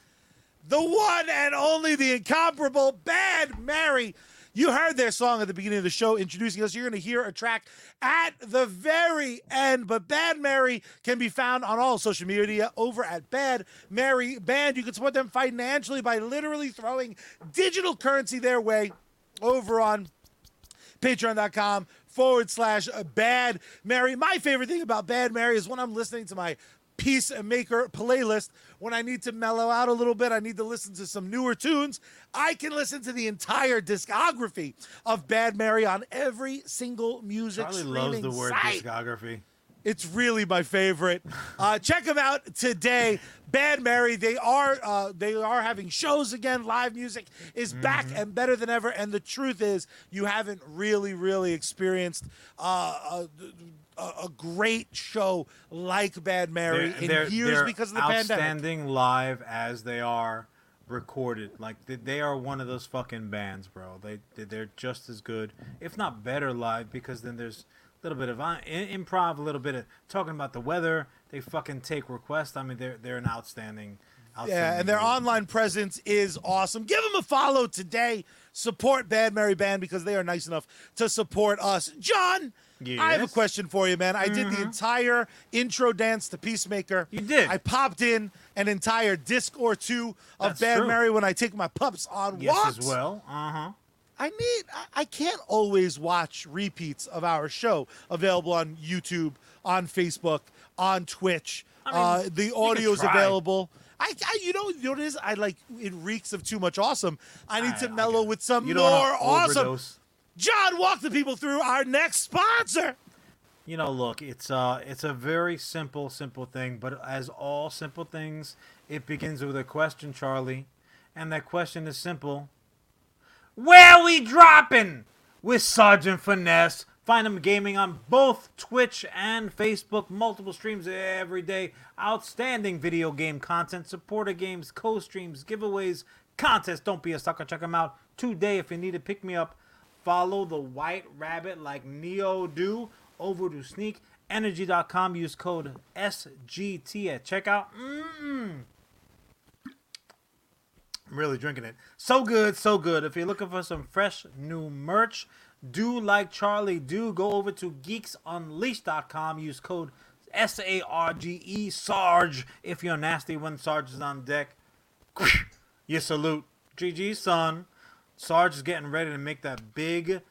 the one and only, the incomparable Bad Mary. You heard their song at the beginning of the show introducing us. You're going to hear a track at the very end. But Bad Mary can be found on all social media over at Bad Mary Band. You can support them financially by literally throwing digital currency their way over on patreon.com forward slash bad mary my favorite thing about bad mary is when i'm listening to my peacemaker playlist when i need to mellow out a little bit i need to listen to some newer tunes i can listen to the entire discography of bad mary on every single music Charlie streaming loves the word site. discography. It's really my favorite. Uh, check them out today. Bad Mary. They are uh, they are having shows again. Live music is back Mm-hmm. and better than ever. And the truth is, you haven't really, really experienced uh, a, a, great show like Bad Mary They're- in they're- years they're because of the pandemic. outstanding live as they are recorded. Like they, are one of those fucking bands, bro. They they- they're just as good, if not better, live because then there's a little bit of uh, improv, a little bit of talking about the weather. They fucking take requests. I mean, they're they're an outstanding. outstanding Yeah, and their online presence is awesome. Give them a follow today. Support Bad Mary Band because they are nice enough to support us. John, I have a question for you, man. I did the entire intro dance to Peacemaker. You did. I popped in an entire disc or two of That's Bad true. Mary when I take my pups on yes walks. as well. Uh huh. I need. I- I can't always watch repeats of our show available on YouTube, on Facebook, on Twitch. Mean, uh, the you audio is try. available. I, I, you know, you know what it is. I like it reeks of too much awesome. I need I- to I mellow get it. with some You more don't wanna awesome. overdose. John, walk the people through our next sponsor. You know, look, it's uh it's a very simple, simple thing, but as all simple things, it begins with a question, Charlie. And that question is simple. Where we dropping with Sergeant Finesse? Find him gaming on both Twitch and Facebook, multiple streams every day. Outstanding video game content, supporter games, co-streams, giveaways, contests. Don't be a sucker. Check him out today if you need to pick me up. Follow the White Rabbit like Neo do over to sneakenergy.com. Use code SGT at checkout. I'm really drinking it. So good, so good. If you're looking for some fresh new merch, do like Charlie, do go over to geeksunleashed.com. Use code S A R G E Sarge if you're nasty when Sarge is on deck. You salute. GG, son. Sarge is getting ready to make that big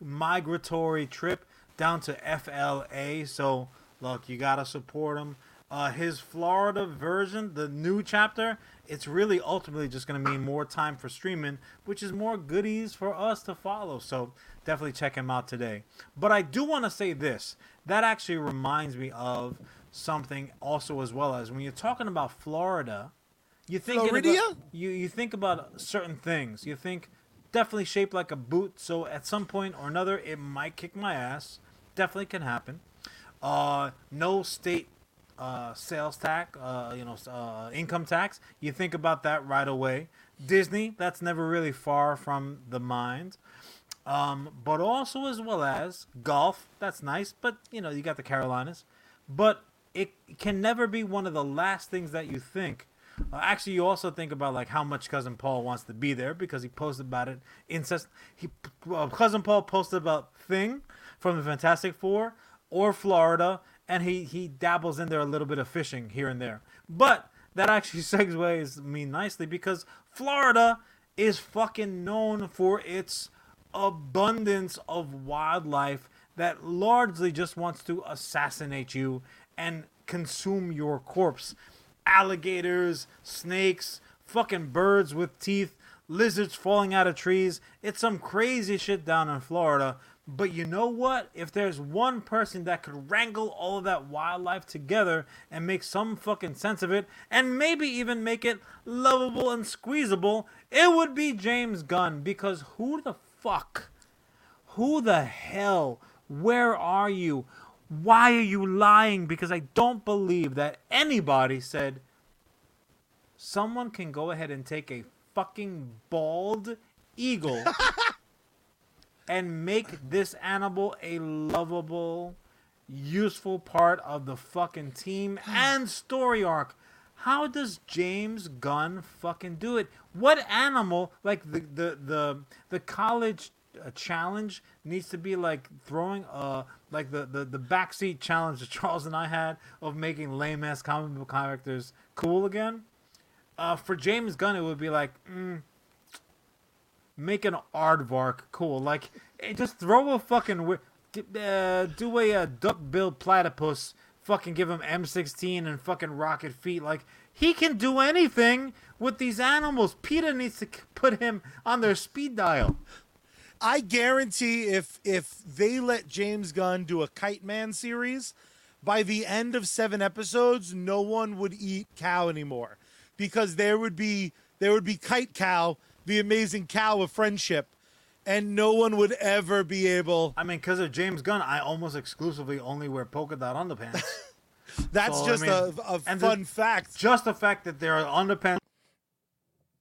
migratory trip down to FLA. So, look, you got to support him. Uh, his Florida version, the new chapter, it's really ultimately just going to mean more time for streaming, which is more goodies for us to follow. So, definitely check him out today. But I do want to say this that actually reminds me of something also, as well as when you're talking about Florida You think Floridia? about, you you think about certain things. You think definitely shaped like a boot. So at some point or another, it might kick my ass. Definitely can happen. Uh, no state uh, sales tax, uh, you know, uh, income tax. You think about that right away. Disney, that's never really far from the mind. Um, but also as well as golf, that's nice. But you know, you got the Carolinas. But it can never be one of the last things that you think. Uh, actually, you also think about like how much cousin Paul wants to be there because he posted about it. Incest. He uh, cousin Paul posted about Thing from the Fantastic Four or Florida, and he he dabbles in there a little bit of fishing here and there. But that actually segues me nicely because Florida is fucking known for its abundance of wildlife that largely just wants to assassinate you and consume your corpse. Alligators, snakes, fucking birds with teeth, lizards falling out of trees. It's some crazy shit down in Florida. But you know what? If there's one person that could wrangle all of that wildlife together and make some fucking sense of it, and maybe even make it lovable and squeezable, it would be James Gunn. Because who the fuck? Who the hell? Where are you? Why are you lying? Because I don't believe that anybody said someone can go ahead and take a fucking bald eagle and make this animal a lovable, useful part of the fucking team and story arc. How does James Gunn fucking do it? What animal like the the the the college uh, challenge needs to be like throwing uh like the the the backseat challenge that Charles and I had of making lame ass comic book characters cool again. Uh, for James Gunn, it would be like, mm, make an aardvark cool. Like, eh, just throw a fucking uh, do a, uh duck-billed platypus. Fucking give him M16 and fucking rocket feet. Like, he can do anything with these animals. PETA needs to put him on their speed dial. I guarantee if if they let James Gunn do a Kite Man series, by the end of seven episodes, no one would eat cow anymore, because there would be there would be Kite Cow, the amazing cow of friendship, and no one would ever be able. I mean, because of James Gunn, I almost exclusively only wear polka dot underpants. That's So, I just mean, a, a and the- fun fact. Just the fact that there are underpants.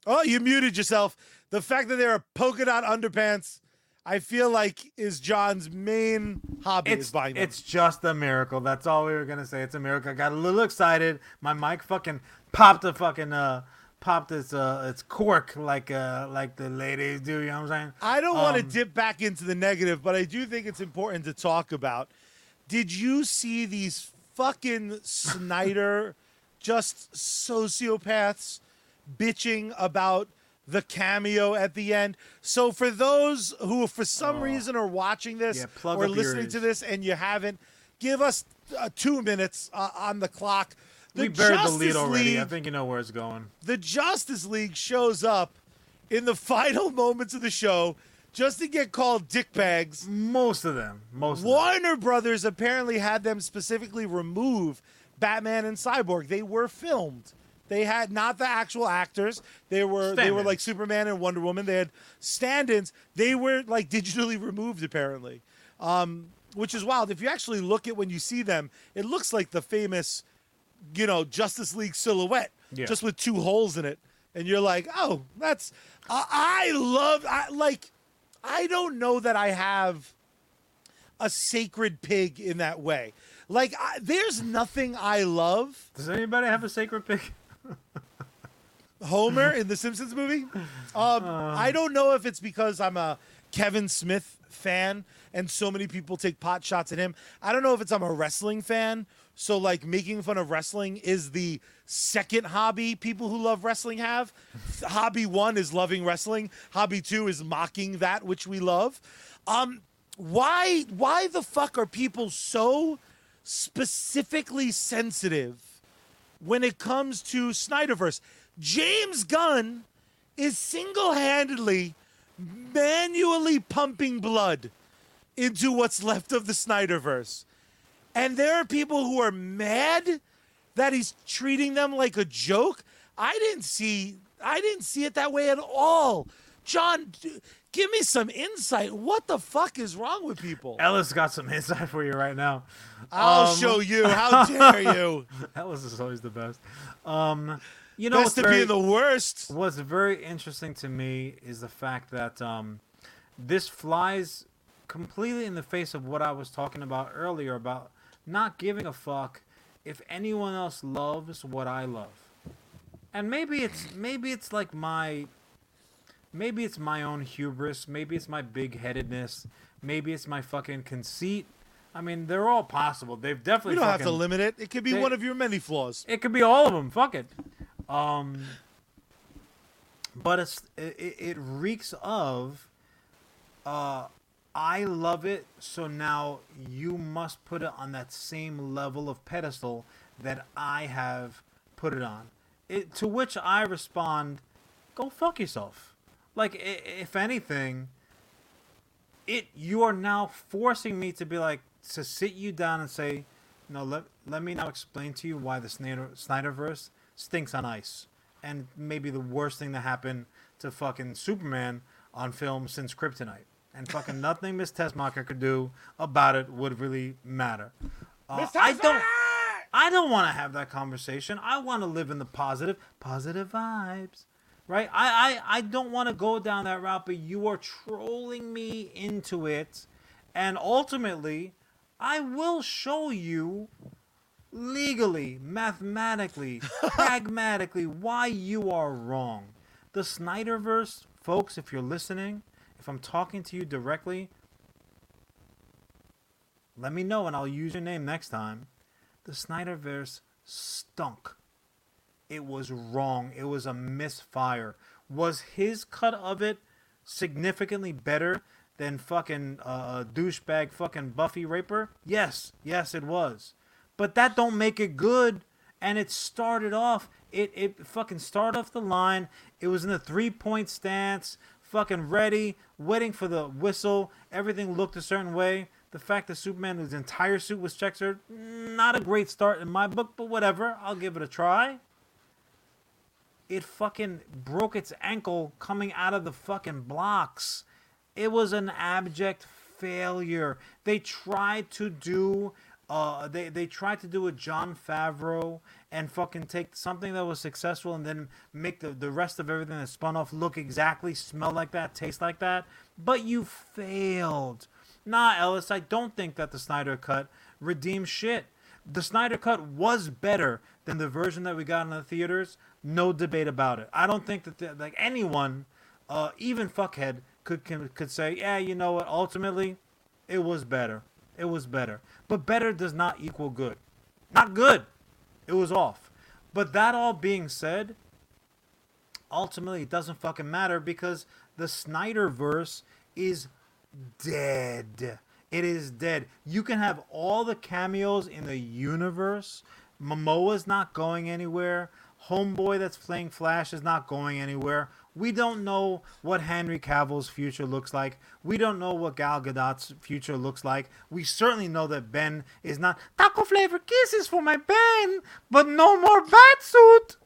Oh, you muted yourself. The fact that there are polka dot underpants, I feel like is John's main hobby is It's, buying them. it's just a miracle. That's all we were gonna say. It's a miracle. I got a little excited. My mic fucking popped a fucking uh popped its uh its cork like uh like the ladies do. You know what I'm saying? I don't want to Um, dip back into the negative, but I do think it's important to talk about. Did you see these fucking Snyder just sociopaths bitching about the cameo at the end? So for those who for some reason are watching this Oh. Yeah, or listening to this and you haven't, give us uh, 2 minutes uh, on the clock. The we buried the lead already. I think you know where it's going. the Justice League shows up in the final moments of the show just to get called dickbags. Most of them. Most of them. Warner Brothers apparently had them specifically remove Batman and Cyborg. They were filmed. They had not the actual actors. They were they were like Superman and Wonder Woman. They had stand-ins. They were like digitally removed apparently. Um, which is wild. If you actually look at when you see them, it looks like the famous, you know, Justice League silhouette, Yeah. just with two holes in it. And you're like, oh, that's I, I love I like I don't know that I have a sacred pig in that way. Like, I, there's nothing I love. Does anybody have a sacred pig? Homer in the Simpsons movie. Um, Uh. I don't know if it's because I'm a Kevin Smith fan and so many people take pot shots at him. I don't know if it's I'm a wrestling fan. So, like, making fun of wrestling is the second hobby people who love wrestling have. hobby one is loving wrestling. Hobby two is mocking that which we love. Um, why? Why the fuck are people so specifically sensitive when it comes to Snyderverse. James Gunn is single handedly manually pumping blood into what's left of the Snyderverse. And there are people who are mad that he's treating them like a joke. I didn't see I didn't see it that way at all. John, give me some insight. What the fuck is wrong with people? Ellis got some insight for you right now. I'll Um, show you. How dare you? Ellis is always the best. Um, you know, Best to very, be the worst. what's very interesting to me is the fact that um, this flies completely in the face of what I was talking about earlier about not giving a fuck if anyone else loves what I love. And maybe it's maybe it's like my maybe it's my own hubris, maybe it's my big-headedness, maybe it's my fucking conceit. I mean, they're all possible. They've definitely We don't have to limit it. It could be they- one of your many flaws. it could be all of them. Fuck it. Um, but it's it, it- it reeks of. Uh, I love it, so now you must put it on that same level of pedestal that I have put it on. It to which I respond, "Go fuck yourself." Like if anything, it you are now forcing me to be like to sit you down and say, no, let let me now explain to you why the Snyder Snyderverse stinks on ice, and maybe the worst thing that happened to fucking Superman on film since Kryptonite, and fucking nothing Miss Tessmacher could do about it would really matter. Uh, I don't. I don't want to have that conversation. I want to live in the positive, positive vibes, right? I, I, I don't want to go down that route, but you are trolling me into it, and ultimately, I will show you legally, mathematically, pragmatically why you are wrong. The Snyderverse, folks, if you're listening, if I'm talking to you directly, let me know and I'll use your name next time. The Snyderverse stunk. It was wrong. It was a misfire. Was his cut of it significantly better than fucking uh, douchebag fucking Buffy Raper? Yes, yes, it was. But that don't make it good. And it started off. It it fucking started off the line. It was in the three point stance, fucking ready, waiting for the whistle. Everything looked a certain way. The fact that Superman, his entire suit was checked, not a great start in my book, but whatever. I'll give it a try it fucking broke its ankle coming out of the fucking blocks. It was an abject failure. They tried to do uh they they tried to do a Jon Favreau and fucking take something that was successful and then make the, the rest of everything that spun off look exactly, smell like that, taste like that. But you failed. Nah, Ellis, I don't think that the Snyder cut redeems shit. The Snyder cut was better than the version that we got in the theaters. No debate about it. I don't think that the, like anyone, uh, even fuckhead, could can, could say, yeah, you know what? Ultimately, it was better. It was better. But better does not equal good. Not good. It was off. But that all being said, ultimately it doesn't fucking matter because the Snyderverse is dead. It is dead. You can have all the cameos in the universe. Momoa's not going anywhere. Homeboy that's playing Flash is not going anywhere. We don't know what Henry Cavill's future looks like. We don't know what Gal Gadot's future looks like. We certainly know that Ben is not taco flavor kisses for my Ben, but no more bat suit.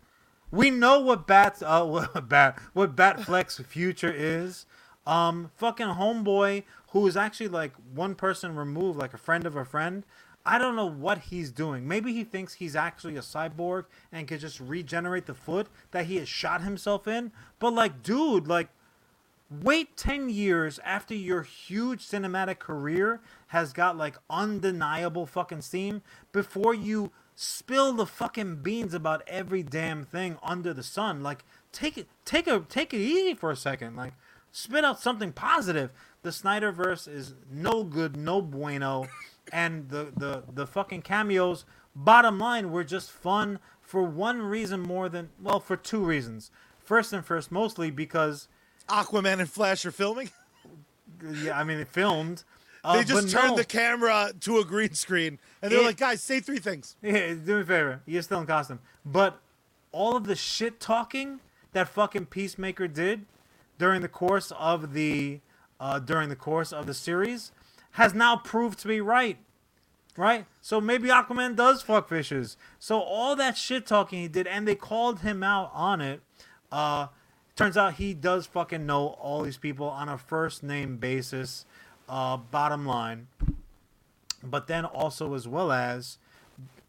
We know what Bat's uh what Bat what Batfleck's future is. Um, fucking homeboy who is actually like one person removed, like a friend of a friend. I don't know what he's doing. Maybe he thinks he's actually a cyborg and could just regenerate the foot that he has shot himself in. But like, dude, like, wait 10 years after your huge cinematic career has got like undeniable fucking steam before you spill the fucking beans about every damn thing under the sun like take it take a take it easy for a second like spit out something positive the snyderverse is no good no bueno and the the the fucking cameos bottom line were just fun for one reason more than well for two reasons first and first mostly because Aquaman and Flash are filming. yeah, I mean, it filmed. Uh, They just turned no. the camera to a green screen, and they're It- like, "Guys, say three things." Yeah, do me a favor. You're still in costume. But all of the shit talking that fucking Peacemaker did during the course of the uh, during the course of the series has now proved to be right. right? So maybe Aquaman does fuck fishes. So all that shit talking he did, and they called him out on it. Uh, turns out he does fucking know all these people on a first name basis. Uh, bottom line, but then also as well as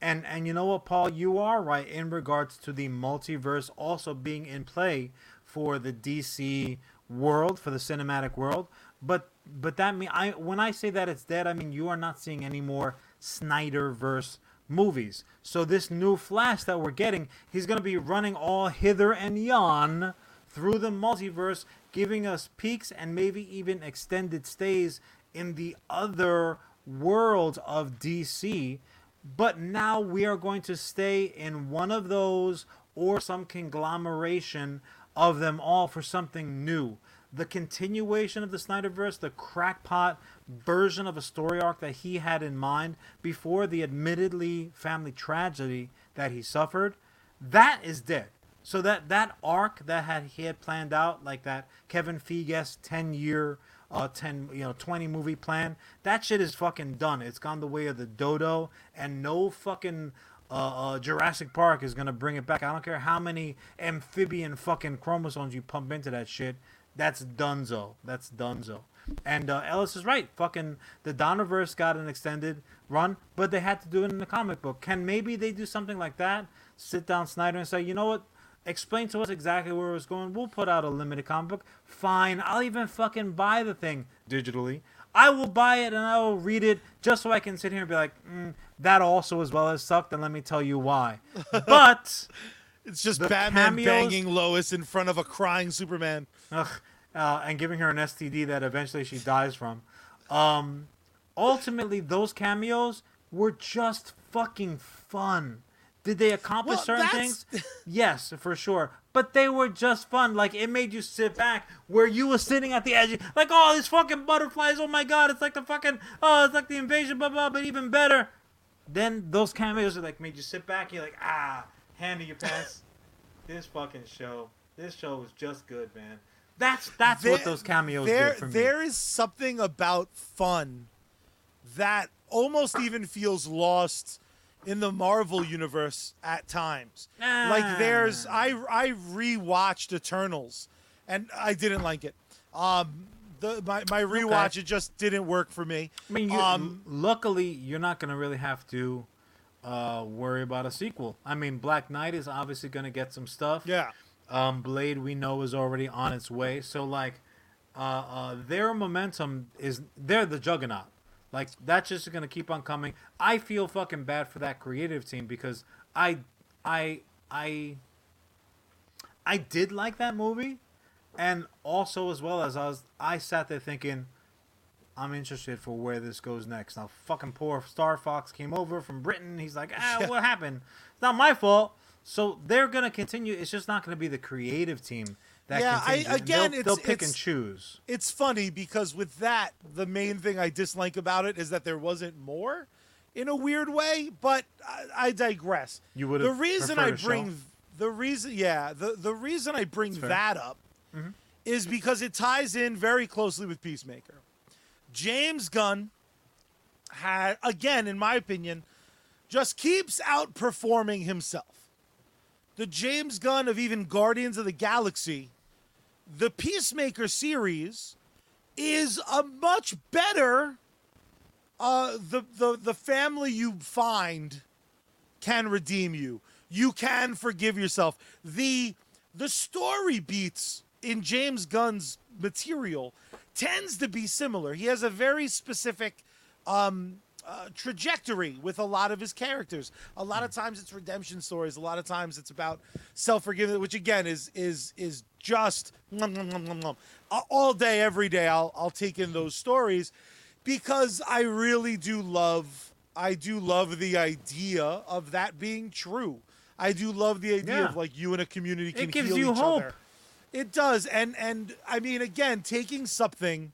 and and you know what paul you are right in regards to the multiverse also being in play for the dc world for the cinematic world but but that mean i when i say that it's dead i mean you are not seeing any more snyderverse movies so this new flash that we're getting he's going to be running all hither and yon through the multiverse giving us peaks and maybe even extended stays in the other world of DC. But now we are going to stay in one of those or some conglomeration of them all for something new. The continuation of the Snyderverse, the crackpot version of a story arc that he had in mind before the admittedly family tragedy that he suffered, that is dead. So that that arc that had he had planned out, like that Kevin Feige ten year uh, 10, you know, 20 movie plan. That shit is fucking done. It's gone the way of the dodo, and no fucking uh, uh, Jurassic Park is gonna bring it back. I don't care how many amphibian fucking chromosomes you pump into that shit. That's dunzo. That's dunzo. And uh, Ellis is right. Fucking the Donnerverse got an extended run, but they had to do it in the comic book. Can maybe they do something like that? Sit down Snyder and say, you know what? explain to us exactly where it was going. We'll put out a limited comic book. Fine. I'll even fucking buy the thing digitally. I will buy it and I will read it just so I can sit here and be like, mm, that also as well as sucked, and let me tell you why. But it's just Batman cameos, banging Lois in front of a crying Superman. Ugh, uh, and giving her an STD that eventually she dies from. Um, ultimately, those cameos were just fucking fun. Did they accomplish well, certain things? yes, for sure. But they were just fun. Like it made you sit back where you were sitting at the edge, like, oh, these fucking butterflies. Oh my god, it's like the fucking oh, it's like the invasion, blah blah. But even better, then those cameos are like made you sit back. You're like, ah, hand in your pants. this fucking show, this show was just good, man. That's that's there, what those cameos there, did for me. There is something about fun that almost even feels lost in the Marvel universe at times. Ah. Like there's I I rewatched Eternals and I didn't like it. Um the my, my rewatch okay. it just didn't work for me. I mean, you, um, luckily you're not gonna really have to uh, worry about a sequel. I mean, Black Knight is obviously gonna get some stuff. Yeah. Um, Blade we know is already on its way. So like, uh, uh, their momentum is they're the juggernaut. Like that's just gonna keep on coming. I feel fucking bad for that creative team because I, I, I, I did like that movie, and also as well as I was, I sat there thinking, I'm interested for where this goes next. Now, fucking poor Star Fox came over from Britain. He's like, ah, what happened? It's not my fault. So they're gonna continue. It's just not gonna be the creative team that yeah, I, again, they'll, they'll pick and choose. It's funny because with that, the main thing I dislike about it is that there wasn't more, in a weird way. But I, I digress. You would the reason I bring the reason, yeah, the the reason I bring that up mm-hmm. is because it ties in very closely with Peacemaker. James Gunn had again, in my opinion, just keeps outperforming himself. The James Gunn of even Guardians of the Galaxy the Peacemaker series is a much better uh, the, the the family you find can redeem you. You can forgive yourself. The the story beats in James Gunn's material tends to be similar. He has a very specific um, uh, trajectory with a lot of his characters. A lot of times it's redemption stories. A lot of times it's about self forgiveness, which again is is is just all day, every day. I'll I'll take in those stories because I really do love I do love the idea of that being true. I do love the idea yeah. of like you and a community can it gives heal you each hope. other. It does, and and I mean again, taking something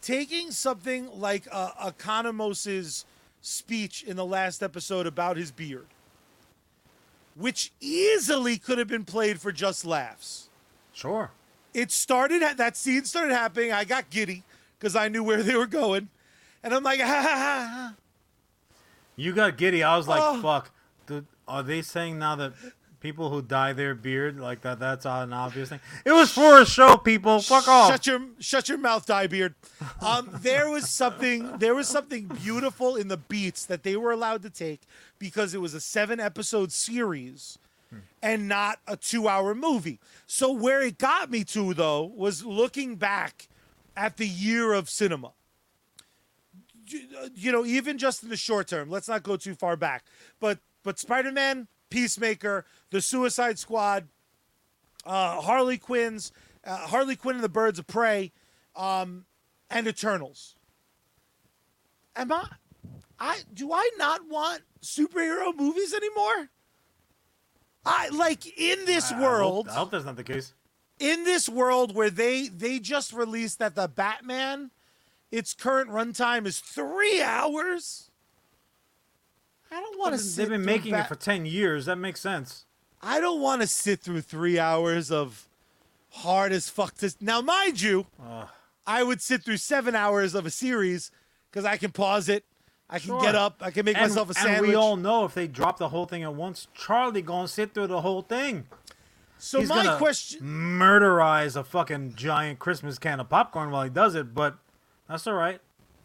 taking something like uh, Economos's speech in the last episode about his beard, which easily could have been played for just laughs. Sure. It started that scene started happening. I got giddy because I knew where they were going, and I'm like, ha ha ha. You got giddy. I was like, Oh. fuck. Dude, are they saying now that people who dye their beard like that? That's an obvious thing. It was for a show, people. Fuck off. Shut your shut your mouth, Diebeard. Um, there was something there was something beautiful in the beats that they were allowed to take because it was a seven episode series and not a two hour movie. So where it got me to though was looking back at the year of cinema. You know, even just in the short term, let's not go too far back. But but Spider Man, Peacemaker, The Suicide Squad, uh, Harley Quinn's uh, Harley Quinn and the Birds of Prey, um, and Eternals. Am I? I do I not want superhero movies anymore? I like in this I- I world, hope, I hope that's not the case. in this world where they they just released that the Batman, its current runtime is three hours. I don't want to. sit. They've been making it for 10 years. That makes sense. I don't want to sit through three hours of hard as fuck to. Now, mind you, Ugh. I would sit through seven hours of a series because I can pause it, I can Sure. get up, I can make and, myself a sandwich. and we all know if they drop the whole thing at once, Charlie gonna sit through the whole thing. so He's my question, murderize a fucking giant Christmas can of popcorn while he does it, but that's all right.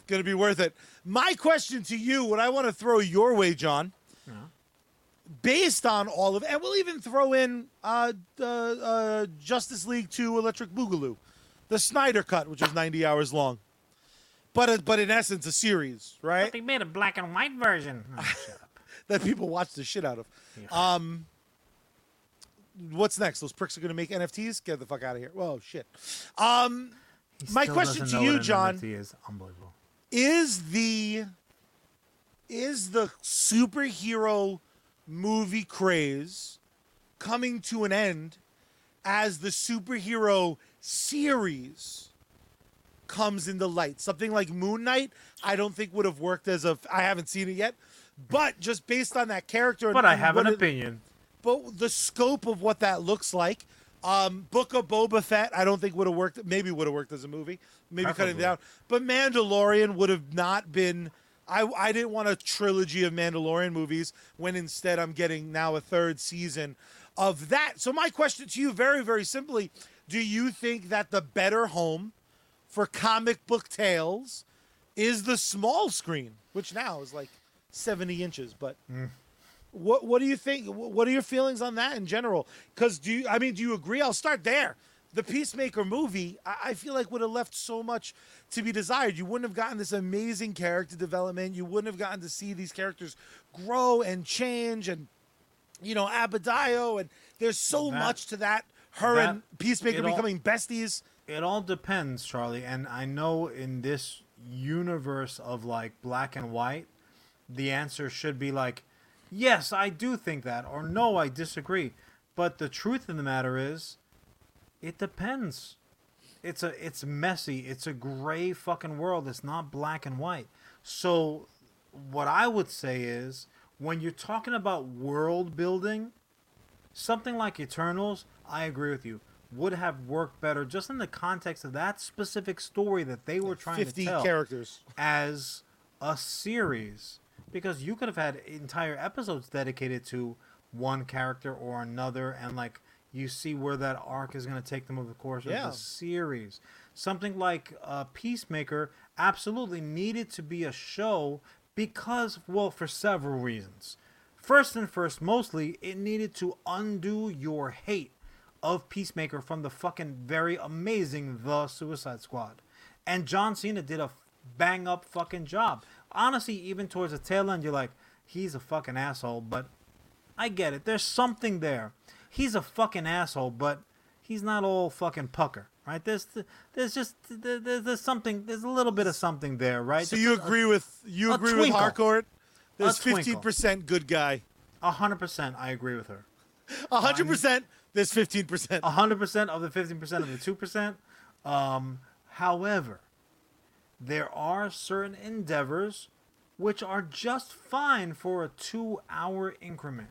Gonna be worth it. My question to you, what I want to throw your way, John, based on all of, and we'll even throw in uh, the uh, Justice League Two Electric Boogaloo, the Snyder cut, which is ninety hours long, but uh, but in essence a series, right? They made a black and white version. Oh, that people watch the shit out of. Yeah. Um, what's next? Those pricks are going to make NFTs. Get the fuck out of here. Whoa, shit. Um, My question to you, John- NFT is unbelievable. Is the is the superhero movie craze coming to an end as the superhero series comes into light? Something like Moon Knight, I don't think would have worked as a. I haven't seen it yet, but just based on that character, and- But I have an it- opinion. but the scope of what that looks like. Um, Book of Boba Fett, I don't think would have worked. Maybe would have worked as a movie. Maybe cutting it Preferably. down. But Mandalorian would have not been. I I didn't want a trilogy of Mandalorian movies when instead I'm getting now a third season of that. So my question to you, very very simply, do you think that the better home for comic book tales is the small screen, which now is like 70 inches, but what what do you think? What are your feelings on that in general? Because do you? I mean, do you agree? I'll start there. The Peacemaker movie, I, I feel like would have left so much to be desired. You wouldn't have gotten this amazing character development. You wouldn't have gotten to see these characters grow and change, and you know Adebayo, and there's so That- much to that. Her that- and Peacemaker all- becoming besties. It all depends, Charlie. And I know in this universe of like black and white, the answer should be like, yes, I do think that, or no, I disagree. But the truth of the matter is, it depends. It's a it's messy. It's a gray fucking world. It's not black and white. So what I would say is when you're talking about world building, something like Eternals, I agree with you, would have worked better just in the context of that specific story that they were trying Fifty to tell characters. as a series because you could have had entire episodes dedicated to one character or another and like you see where that arc is going to take them over the course Yeah. of the series something like uh, peacemaker absolutely needed to be a show because well for several reasons first and first mostly it needed to undo your hate of peacemaker from the fucking very amazing the suicide squad and John Cena did a bang up fucking job. Honestly, even towards the tail end, you're like, he's a fucking asshole, but I get it. There's something there. He's a fucking asshole, but he's not all fucking pucker, right? There's there's just there's, there's something. There's a little bit of something there, right? So you agree with you agree with twinkle. Harcourt? There's fifteen percent good guy. Hundred percent, I agree with her. hundred percent. There's fifteen percent. Hundred percent of the fifteen percent of the two percent. Um, however, there are certain endeavors which are just fine for a two-hour increment.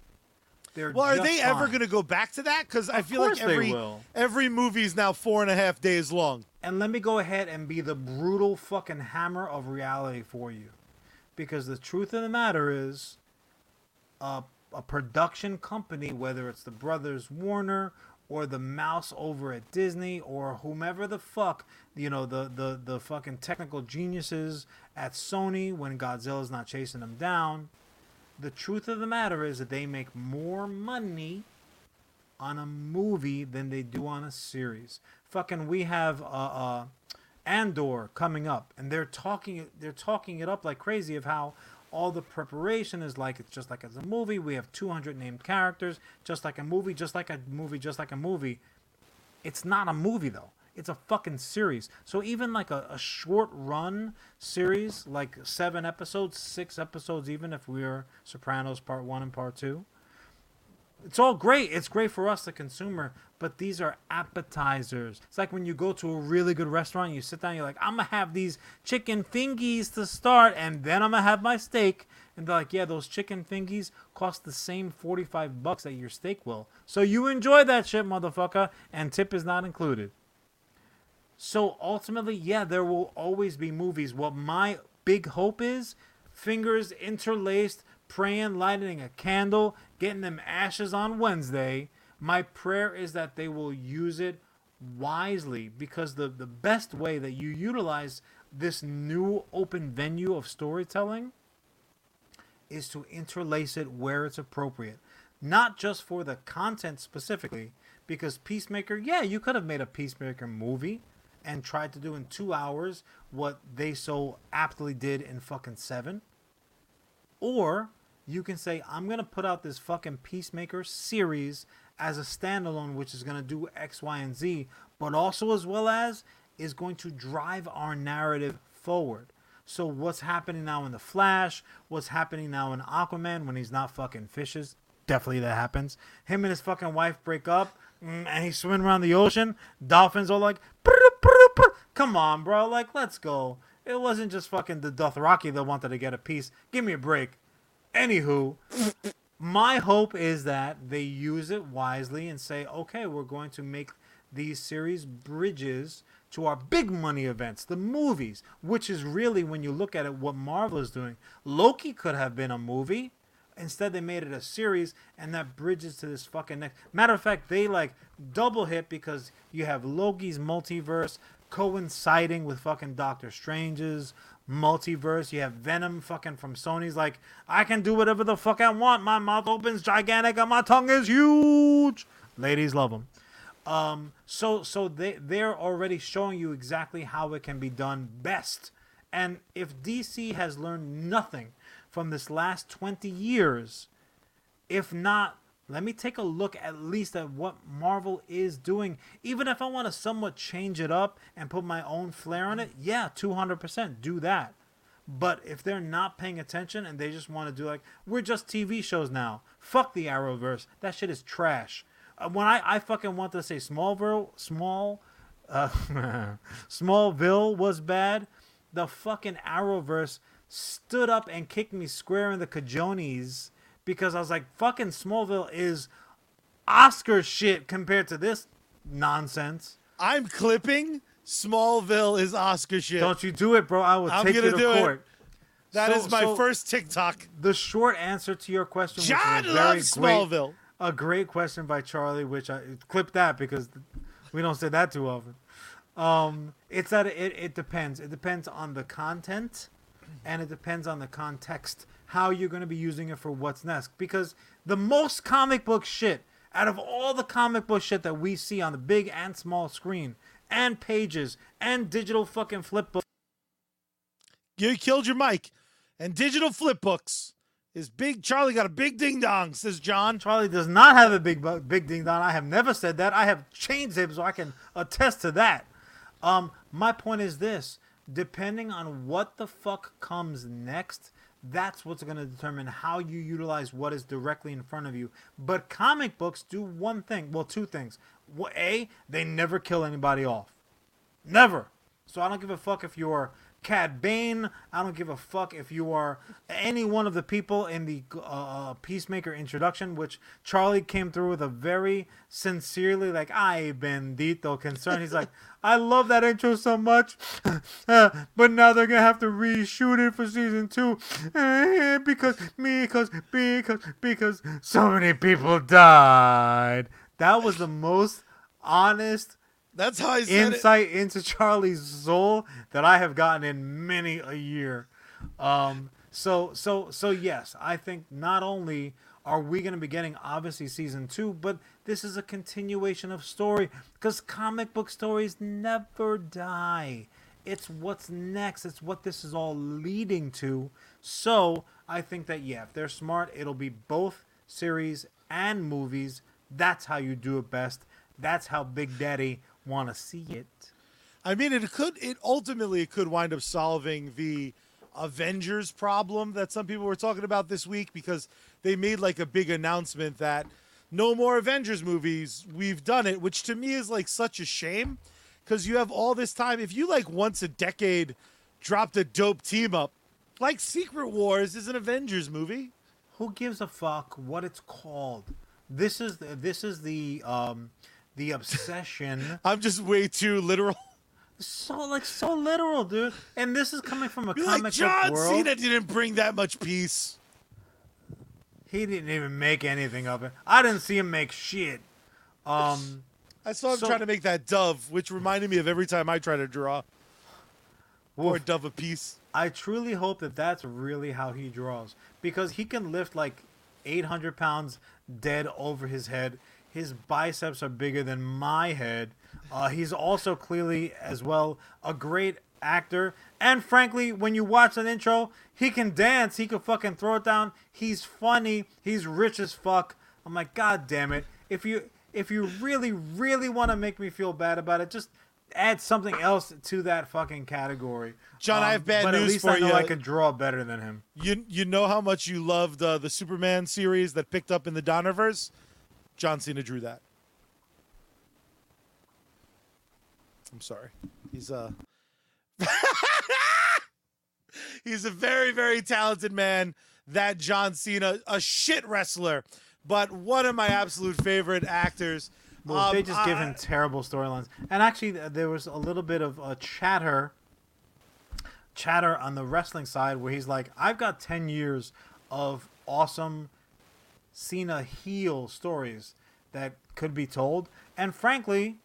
They're Well, are they ever going to go back to that? Because I feel like every every movie is now four and a half days long. And let me go ahead and be the brutal fucking hammer of reality for you. because the truth of the matter is, a a production company, whether it's the brothers Warner or the mouse over at Disney or whomever the fuck, you know, the the the fucking technical geniuses at Sony when Godzilla's not chasing them down. The truth of the matter is that they make more money on a movie than they do on a series. Fucking, we have uh, uh, Andor coming up, and they're talking they're talking it up like crazy of how all the preparation is like it's just like it's a movie. We have 200 named characters, just like a movie, just like a movie, just like a movie. It's not a movie though. It's a fucking series. So even like a, a short run series, like seven episodes, six episodes, even if we're Sopranos Part One and Part Two, it's all great. It's great for us, the consumer, but these are appetizers. It's like when you go to a really good restaurant, you sit down, you're like, I'm gonna have these chicken fingies to start, and then I'm gonna have my steak. And they're like, yeah, those chicken fingies cost the same 45 bucks that your steak will. So you enjoy that shit, motherfucker, and tip is not included. So ultimately, yeah, there will always be movies. What my big hope is, fingers interlaced, praying, lighting a candle, getting them ashes on Wednesday. My prayer is that they will use it wisely because the, the best way that you utilize this new open venue of storytelling is to interlace it where it's appropriate. Not just for the content specifically, because Peacemaker, yeah, you could have made a Peacemaker movie and tried to do in two hours what they so aptly did in fucking seven. Or you can say, I'm going to put out this fucking Peacemaker series as a standalone, which is going to do X, Y, and Z, but also as well as is going to drive our narrative forward. So what's happening now in the Flash? What's happening now in Aquaman when he's not fucking fishes? Definitely that happens. Him and his fucking wife break up, mm, and he's swimming around the ocean. Dolphins are like, come on, bro, like let's go. It wasn't just fucking the Dothraki that wanted to get a piece. Give me a break. Anywho, my hope is that they use it wisely and say, okay, we're going to make these series bridges to our big money events, the movies, which is really, when you look at it, what Marvel is doing. Loki could have been a movie. Instead, they made it a series, and that bridges to this fucking next. Matter of fact, they like double hit because you have Loki's multiverse coinciding with fucking Doctor Strange's multiverse. You have Venom fucking from Sony's like, I can do whatever the fuck I want. My mouth opens gigantic and my tongue is huge. Ladies love them. Um, so so they they're already showing you exactly how it can be done best. And if DC has learned nothing from this last 20 years, if not, let me take a look at least at what Marvel is doing. Even if I want to somewhat change it up and put my own flair on it, yeah, 200% do that. But if they're not paying attention and they just want to do like, we're just TV shows now, fuck the Arrowverse. That shit is trash. Uh, when I, I fucking want to say Smallville, small, uh, Smallville was bad, the fucking Arrowverse stood up and kicked me square in the cajones because I was like, fucking Smallville is Oscar shit compared to this nonsense. I'm clipping. Smallville is Oscar shit. Don't you do it, bro. I will I'm take you to do it. court. That is So- my so first TikTok. The short answer to your question, John is loves great, Smallville. a great question by Charlie, which I clip that because we don't say that too often. Um, it's that it, it depends. It depends on the content, and it depends on the context. How you're going to be using it for what's next? Because the most comic book shit out of all the comic book shit that we see on the big and small screen, and pages, and digital fucking flip books. You killed your mic. And digital flip books is big. Charlie got a big ding dong, says John. Charlie does not have a big big ding dong. I have never said that. I have changed him so I can attest to that. Um, my point is this: depending on what the fuck comes next, that's what's going to determine how you utilize what is directly in front of you. But comic books do one thing. Well, two things. A, they never kill anybody off. Never. So I don't give a fuck if you're Cad Bane. I don't give a fuck if you are any one of the people in the uh, Peacemaker introduction, which Charlie came through with a very sincerely, like, I bendito concern. He's like, I love that intro so much, but now they're gonna have to reshoot it for season two because because because because so many people died. That was the most honest That's how I said it. insight into Charlie's soul that I have gotten in many a year. Um, so so so yes, I think not only are we going to be getting obviously season two, but this is a continuation of story because comic book stories never die. It's what's next. It's what this is all leading to. So I think that yeah, if they're smart, it'll be both series and movies. That's how you do it best. That's how Big Daddy want to see it. I mean, it could. It ultimately it could wind up solving the Avengers problem that some people were talking about this week because they made like a big announcement that no more Avengers movies. We've done it, which to me is like such a shame because you have all this time. If you like once a decade dropped a dope team up, like Secret Wars is an Avengers movie. Who gives a fuck what it's called? This is the, this is the um the obsession. I'm just way too literal. so like so literal, dude. And this is coming from a Be comic like John book world. Cena didn't bring that much peace. He didn't even make anything of it. I didn't see him make shit. Um, I saw him So- trying to make that dove, which reminded me of every time I try to draw or woof. dove a piece. I truly hope that that's really how he draws because he can lift like 800 pounds dead over his head. His biceps are bigger than my head. Uh, he's also clearly, as well, a great actor. And frankly, when you watch an intro, he can dance. He can fucking throw it down. He's funny. He's rich as fuck. I'm like, God damn it! If you if you really really want to make me feel bad about it, just add something else to that fucking category. John, I have bad Um, but news at least for I know you. I could draw better than him. You you know how much you loved uh, the Superman series that picked up in the Donnerverse? John Cena drew that. I'm sorry. He's uh He's a very very talented man. That John Cena, a shit wrestler, but one of my absolute favorite actors. Well, Um, they just give him terrible storylines. And actually, there was a little bit of a chatter, chatter on the wrestling side where he's like, "I've got ten years of awesome Cena heel stories that could be told." And frankly,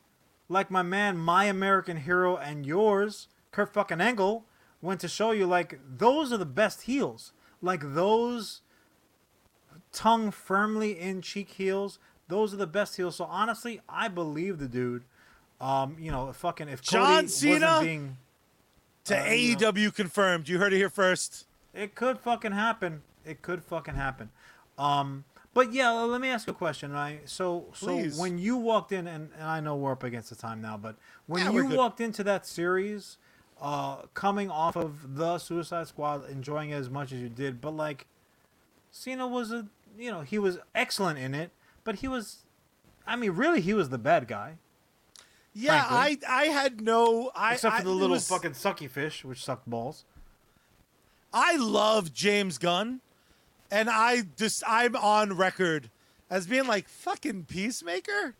like my man, my American hero, and yours, Kurt fucking Angle, went to show you like those are the best heels. Like those tongue firmly in cheek heels. Those are the best heels. So honestly, I believe the dude. Um, you know, fucking if John Cody Cena? wasn't being, to uh, you know. AEW confirmed. You heard it here first. it could fucking happen. It could fucking happen. Um, but yeah, let me ask you a question. Right? So, so Please. when you walked in, and, and I know we're up against the time now, but when Yeah, you walked into that series, uh, coming off of the Suicide Squad, enjoying it as much as you did, but like, Cena was a, you know, he was excellent in it, but he was, I mean, really, he was the bad guy. Yeah, I Frankly. I had no I Except I- for the it little was- fucking sucky fish, which sucked balls. I love James Gunn, and I just I'm on record as being like fucking Peacemaker.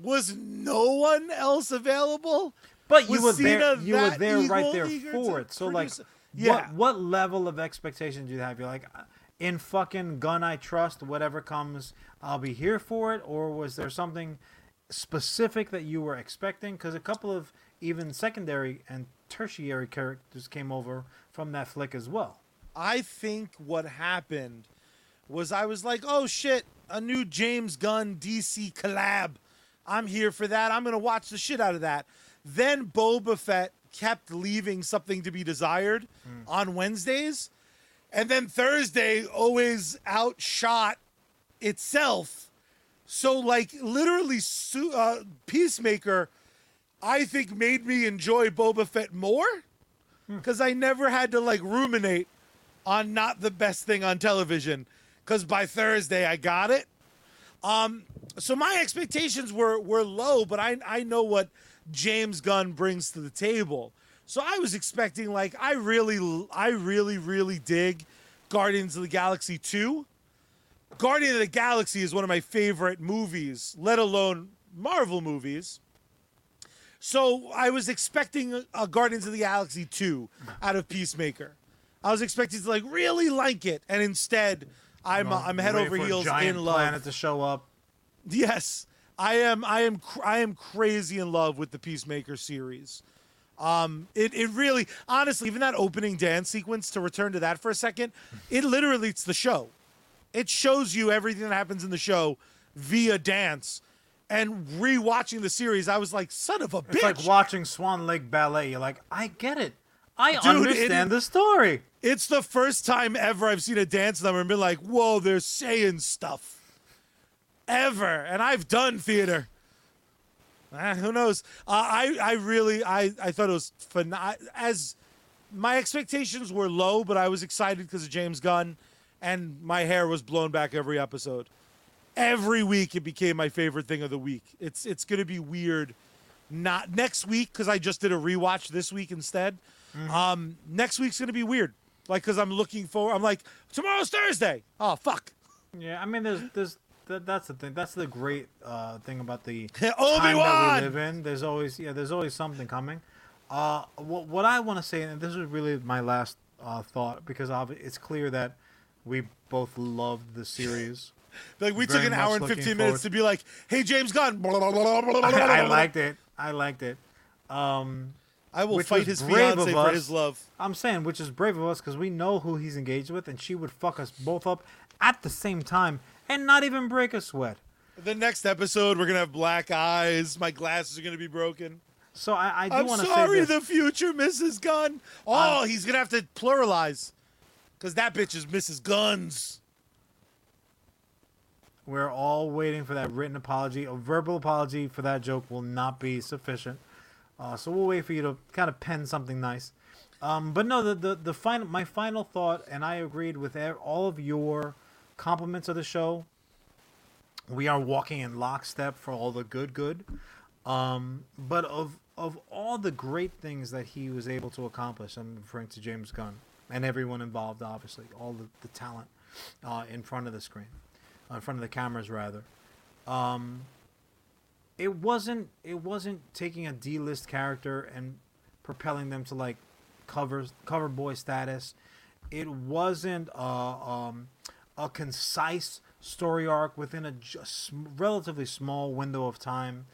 Was no one else available? But Was you were there. You were there right there for it. So like, Yeah. what what level of expectation do you have? You're like, uh, in fucking Gunn I trust. Whatever comes, I'll be here for it. Or was there something specific that you were expecting? Because a couple of even secondary and tertiary characters came over from that flick as well. I think what happened was I was like, oh shit, a new James Gunn DC collab. I'm here for that. I'm gonna watch the shit out of that. Then Boba Fett kept leaving something to be desired on Wednesdays. And then Thursday always outshot itself. So like literally Su- uh, Peacemaker I think made me enjoy Boba Fett more because I never had to like ruminate on not the best thing on television because by Thursday I got it. Um, so my expectations were were low, but I I know what James Gunn brings to the table. So I was expecting like I really I really really dig Guardians of the Galaxy 2. Guardian of the Galaxy is one of my favorite movies, let alone Marvel movies. So I was expecting a, Guardians of the Galaxy 2 out of Peacemaker. I was expecting to like really like it, and instead I'm uh, I'm head over heels in love. planet to show up. Yes, I am. I am. cr- I am crazy in love with the Peacemaker series. Um, it it really, honestly, even that opening dance sequence. To return to that for a second, it literally it's the show. It shows you everything that happens in the show via dance. And rewatching the series, I was like, "Son of a bitch!" It's like watching Swan Lake Ballet. You're like, I get it. I Dude, understand it- the story. It's the first time ever I've seen a dance number and been like, whoa, they're saying stuff. Ever. And I've done theater. Ah, who knows? Uh, I, I really, I, I thought it was fun. As my expectations were low, but I was excited because of James Gunn, and my hair was blown back every episode. Every week, it became my favorite thing of the week. It's, it's going to be weird. Not next week because I just did a rewatch this week instead. Um, next week's gonna be weird. Like, cause I'm looking for. I'm like, tomorrow's Thursday. Oh fuck. Yeah, I mean, there's, there's, that, that's the thing. That's the great uh, thing about the time that we live in. There's always, yeah, there's always something coming. Uh, what, what I want to say, and this is really my last uh, thought, because it's clear that we both loved the series. Like we Very took an hour and 15 minutes forward- to be like, hey James Gunn. I, I liked it. I liked it. Um, I will which fight his brave fiance for us. his love. I'm saying, which is brave of us, because we know who he's engaged with, and she would fuck us both up at the same time and not even break a sweat. The next episode, we're gonna have black eyes. My glasses are gonna be broken. So I, I do want to say sorry, the future Mrs. Gunn. Uh, oh, he's gonna have to pluralize, cause that bitch is Mrs. Guns. We're all waiting for that written apology. A verbal apology for that joke will not be sufficient. Uh, so we'll wait for you to kind of pen something nice. Um, but no, the the, the final my final thought, and I agreed with all of your compliments of the show. We are walking in lockstep for all the good, good. Um, but of of all the great things that he was able to accomplish, I'm referring to James Gunn and everyone involved, obviously, all the, the talent uh, in front of the screen, uh, in front of the cameras, rather. Um, it wasn't it wasn't taking a D-list character and propelling them to like cover cover boy status. It wasn't uh, um, a concise story arc within a just relatively small window of time.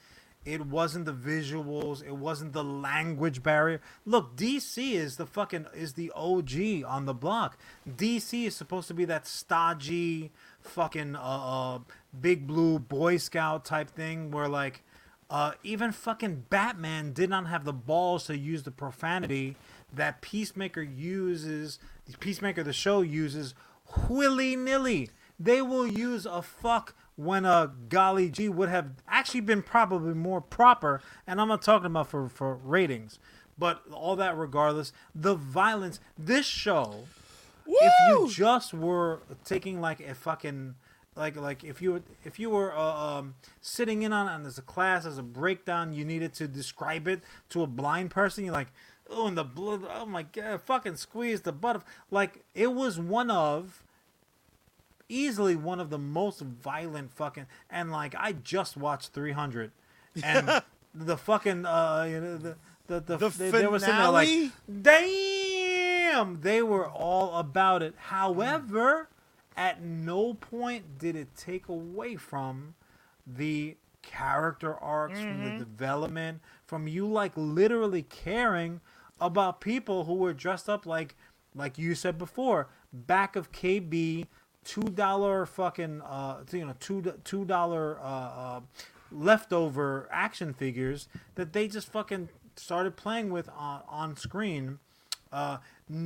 It wasn't the visuals. It wasn't the language barrier. Look, DC is the fucking is the OG on the block. DC is supposed to be that stodgy, fucking uh, uh big blue Boy Scout type thing where like uh, even fucking Batman did not have the balls to use the profanity that Peacemaker uses. Peacemaker, the show uses willy nilly. They will use a fuck when a golly gee would have actually been probably more proper. And I'm not talking about for for ratings, but all that regardless, the violence. This show if you just were taking like a fucking like like if you were if you were uh, um, sitting in on it as a class as a breakdown you needed to describe it to a blind person you're like oh and the blood oh my god fucking squeeze the butt of like it was one of easily one of the most violent fucking and like I just watched 300 and the fucking uh you know the the, the, The they, sitting there like damn! They were all about it. However at no point did it take away from the character arcs from Mm-hmm. the development from you like literally caring about people who were dressed up like like you said before back of kb two dollar fucking uh you know two two dollar uh, uh leftover action figures that they just fucking started playing with on, on screen uh,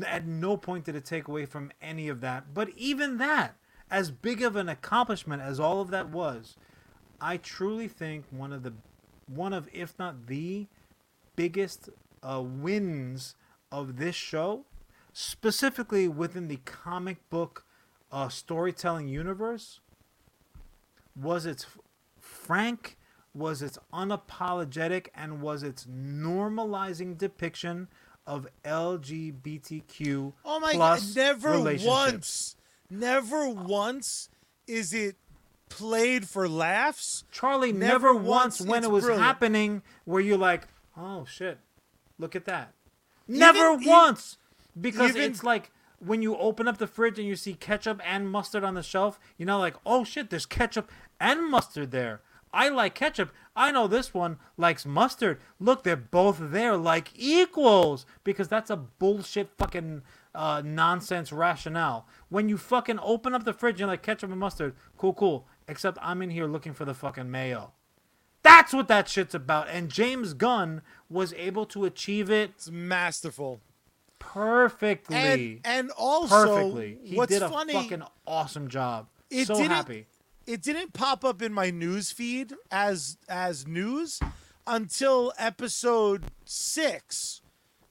at no point did it take away from any of that. But even that, as big of an accomplishment as all of that was, I truly think one of the, one of if not the biggest uh, wins of this show, specifically within the comic book uh, storytelling universe, was its frank, was its unapologetic, and was its normalizing depiction of LGBTQ Oh my plus god! Never once, never once is it played for laughs. Charlie, Never never, once once, when it was brilliant. happening were you like, oh shit, look at that. Never Even- once. Because even- it's like when you open up the fridge and you see ketchup and mustard on the shelf, you're not like, oh shit, there's ketchup and mustard there. I like ketchup. I know this one likes mustard. Look, they're both there like equals. Because that's a bullshit fucking uh, nonsense rationale. When you fucking open up the fridge and like ketchup and mustard, cool, cool. Except I'm in here looking for the fucking mayo. That's what that shit's about. And James Gunn was able to achieve it It's masterful. Perfectly. And and also, perfectly. He what's did a funny, fucking awesome job. It so didn't- happy. it didn't pop up in my news feed as as news until episode six,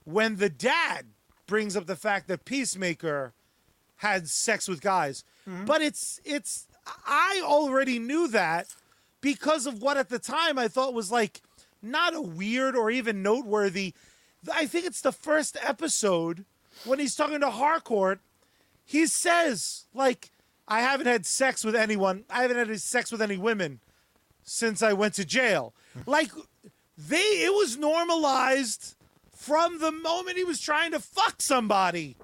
when the dad brings up the fact that Peacemaker had sex with guys. Mm-hmm. But it's it's I already knew that because of what at the time I thought was like not a weird or even noteworthy. I think it's the first episode when he's talking to Harcourt he says like i haven't had sex with anyone i haven't had sex with any women since i went to jail. Like they it was normalized from the moment he was trying to fuck somebody.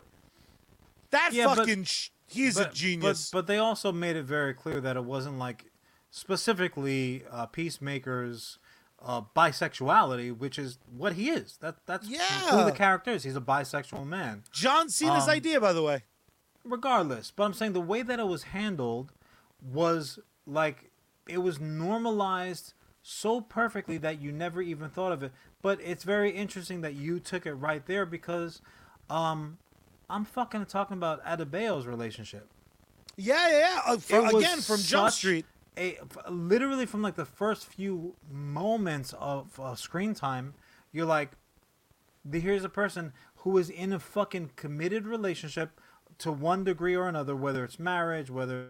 That Yeah, but- fucking sh- he's a genius But, but they also made it very clear that it wasn't like specifically uh, Peacemaker's uh, bisexuality, which is what he is. That that's who the character is. He's a bisexual man. john cena's Um, idea by the way regardless but i'm saying the way that it was handled was like it was normalized so perfectly that you never even thought of it but it's very interesting that you took it right there because um i'm fucking talking about adebayo's relationship yeah yeah, yeah. Uh, was again from jump street a literally from like the first few moments of uh, screen time you're like here's a person who is in a fucking committed relationship to one degree or another whether it's marriage whether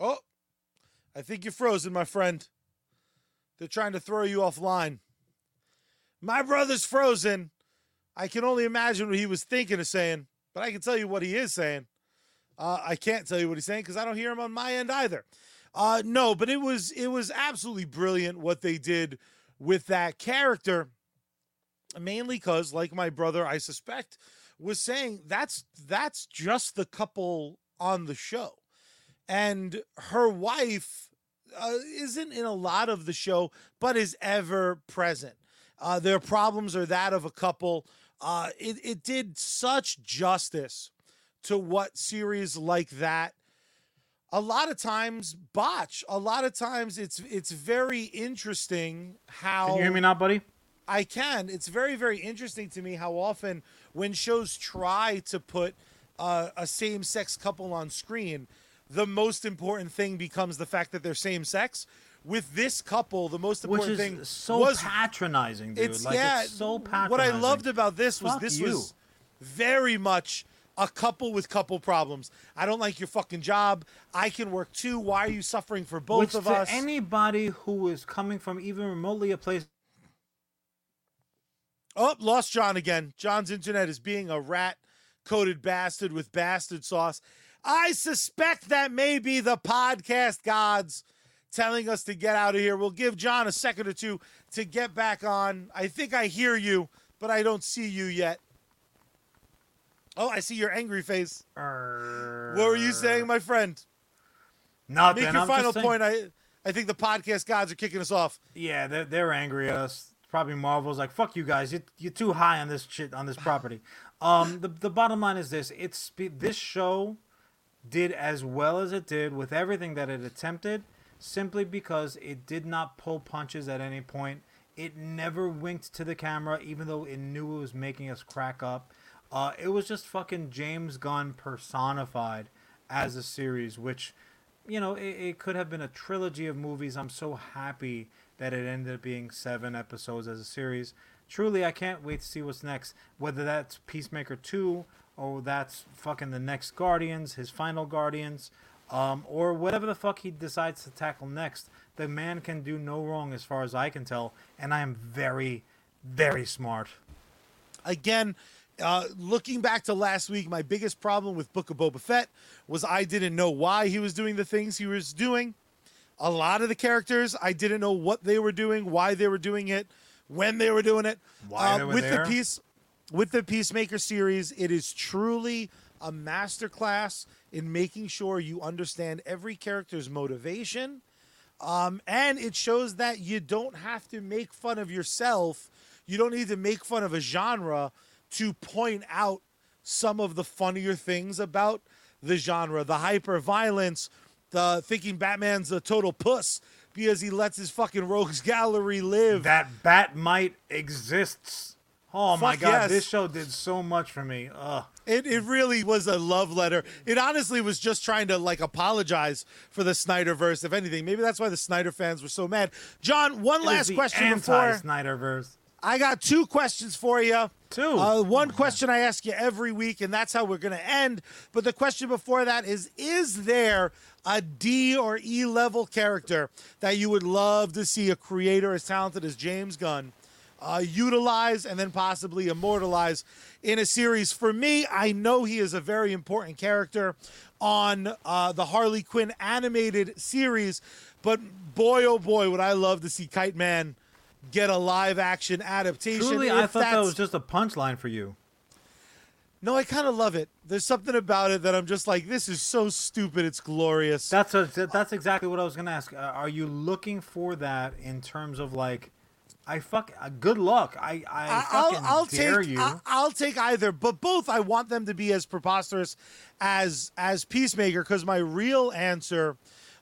oh i think you're frozen my friend. They're trying to throw you offline. My brother's frozen. I can only imagine what he was thinking of saying, but I can tell you what he is saying. Uh, I can't tell you what he's saying because I don't hear him on my end either. Uh, no, but it was it was absolutely brilliant what they did with that character. Mainly because, like my brother, I suspect, was saying that's that's just the couple on the show, and her wife uh, isn't in a lot of the show, but is ever present. Uh, their problems are that of a couple. Uh, it, it did such justice to what series like that a lot of times botch. A lot of times it's it's very interesting how can you hear me now buddy I can. It's very, very interesting to me how often when shows try to put uh, a same sex couple on screen, the most important thing becomes the fact that they're same sex. With this couple, the most important is thing so was patronizing dude it's like yeah. it's so patronizing What I loved about this was Fuck this you. was very much a couple with couple problems. I don't like your fucking job. I can work too. Why are you suffering for both which of to us? anybody who is coming from even remotely a place Oh, lost John again. John's internet is being a rat coated bastard with bastard sauce. I suspect that may be the podcast gods telling us to get out of here. We'll give John a second or two to get back on. I think I hear you, but I don't see you yet. Oh, I see your angry face. What were you saying, my friend? nothing Make your I'm final point. I I think the podcast gods are kicking us off. Yeah, they're, they're angry at us. Probably Marvel's like, fuck you guys. You're, you're too high on this shit, on this property. Um, the, the bottom line is this. It's This show did as well as it did with everything that it attempted simply because it did not pull punches at any point. It never winked to the camera, even though it knew it was making us crack up. Uh, it was just fucking James Gunn personified as a series, which, you know, it, it could have been a trilogy of movies. I'm so happy that it ended up being seven episodes as a series. Truly, I can't wait to see what's next. Whether that's Peacemaker 2 or that's fucking the next Guardians, his final Guardians, um, or whatever the fuck he decides to tackle next. The man can do no wrong as far as I can tell, and I am very, very smart. Again, uh, looking back to last week, my biggest problem with Book of Boba Fett was I didn't know why he was doing the things he was doing. A lot of the characters, I didn't know what they were doing, why they were doing it, when they were doing it. Why Uh, they were with there. the piece, with the Peacemaker series, it is truly a masterclass in making sure you understand every character's motivation. Um, and it shows that you don't have to make fun of yourself. You don't need to make fun of a genre to point out some of the funnier things about the genre, the hyper violence, the thinking Batman's a total puss because he lets his fucking rogues gallery live. That bat might exists. Oh my god, yes. this show did so much for me. Ugh. It, it really was a love letter. It honestly was just trying to like apologize for the Snyderverse, if anything. Maybe that's why the Snyder fans were so mad. John, one It last question before anti-Snyderverse. I got two questions for you. Two? Uh, one question I ask you every week, and that's how we're going to end. But the question before that is Is there a D or E level character that you would love to see a creator as talented as James Gunn uh, utilize and then possibly immortalize in a series? For me, I know he is a very important character on uh, the Harley Quinn animated series, but boy, oh boy, would I love to see Kite Man get a live action adaptation. Truly, I thought that was just a punchline for you. no, I kind of love it. There's something about it that I'm just like, this is so stupid. It's glorious. That's a, that's exactly what I was gonna ask. Uh, are you looking for that in terms of like, I fuck, uh, good luck. I I, I'll, I'll dare take you. I- I'll take either, but both I want them to be as preposterous as as Peacemaker because my real answer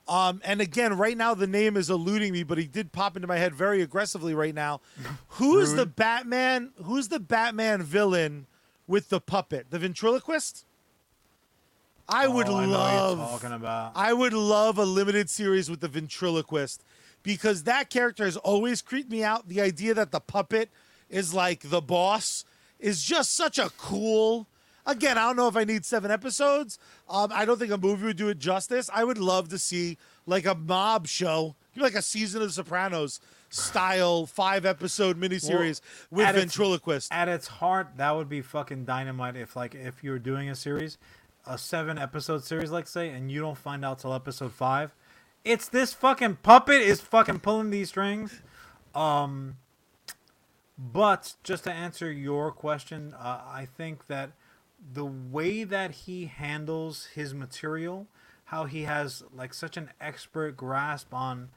um and again right now the name is eluding me but he did pop into my head very aggressively right now. Who's the Batman who's the Batman villain with the puppet? The ventriloquist? I would Oh, I love you're talking about. I would love a limited series with the ventriloquist because that character has always creeped me out. The idea that the puppet is like the boss is just such a cool. Again, I don't know if I need seven episodes. Um, I don't think a movie would do it justice. I would love to see like a mob show, like a season of The Sopranos style five episode miniseries with at its- ventriloquist. At its heart, that would be fucking dynamite. If like if you're doing a series, a seven episode series, like say, and you don't find out till episode five, it's this fucking puppet is fucking pulling these strings. Um, but just to answer your question, uh, I think that the way that he handles his material, how he has like such an expert grasp on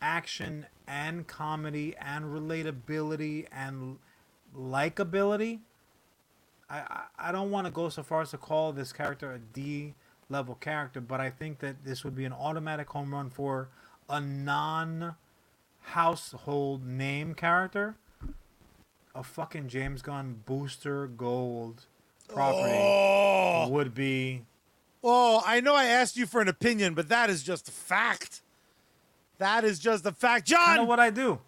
action and comedy and relatability and likability. I, I, don't want to go so far as to call this character a D level character, but I think that this would be an automatic home run for a non household name character. A fucking James Gunn booster gold property Oh, would be oh, I know I asked you for an opinion, but that is just a fact. That is just a fact. John, know what I do.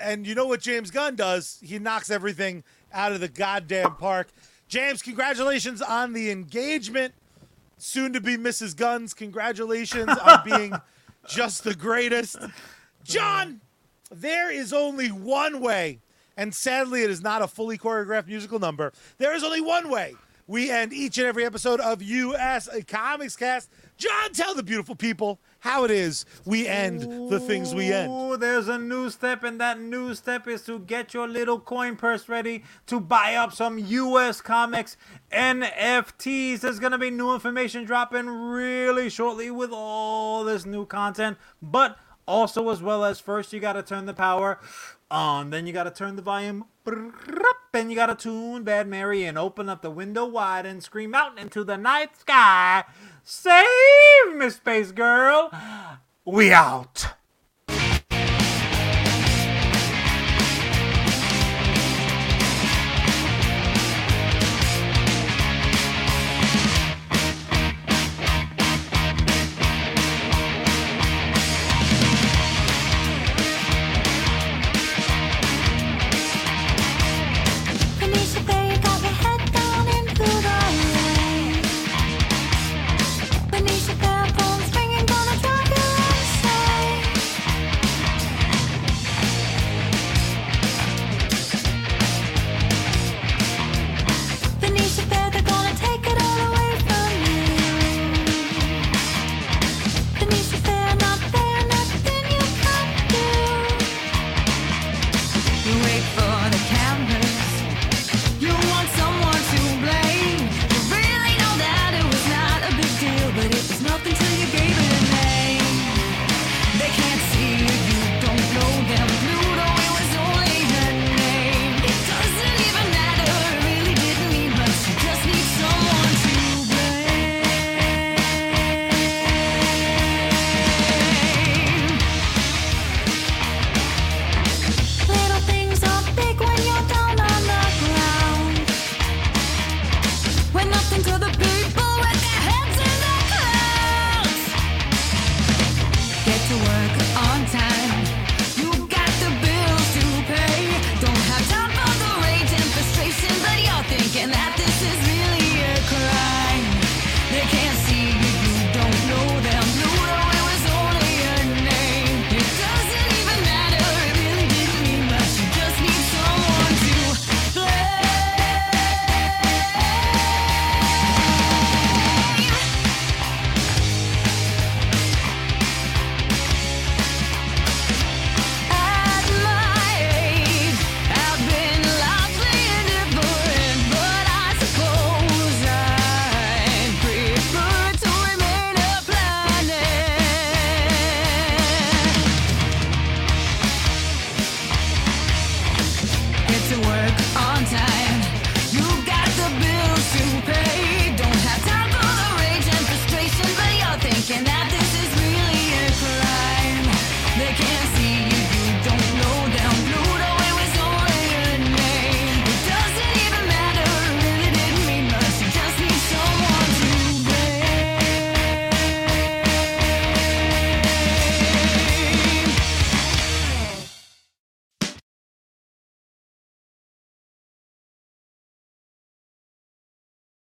And you know what James Gunn does? He knocks everything out of the goddamn park. James, congratulations on the engagement. Soon to be Mrs. Guns, congratulations on being just the greatest. John, there is only one way, and sadly, it is not a fully choreographed musical number. There is only one way we end each and every episode of US Comics Cast. John, tell the beautiful people how it is we end the things we end. There's a new step, and that new step is to get your little coin purse ready to buy up some U.S. Comics NFTs. There's gonna be new information dropping really shortly with all this new content, but also as well as first you gotta turn the power on, then you gotta turn the volume. and you gotta tune Bad Mary and open up the window wide and scream out into the night sky. Save me, Space Girl. We out.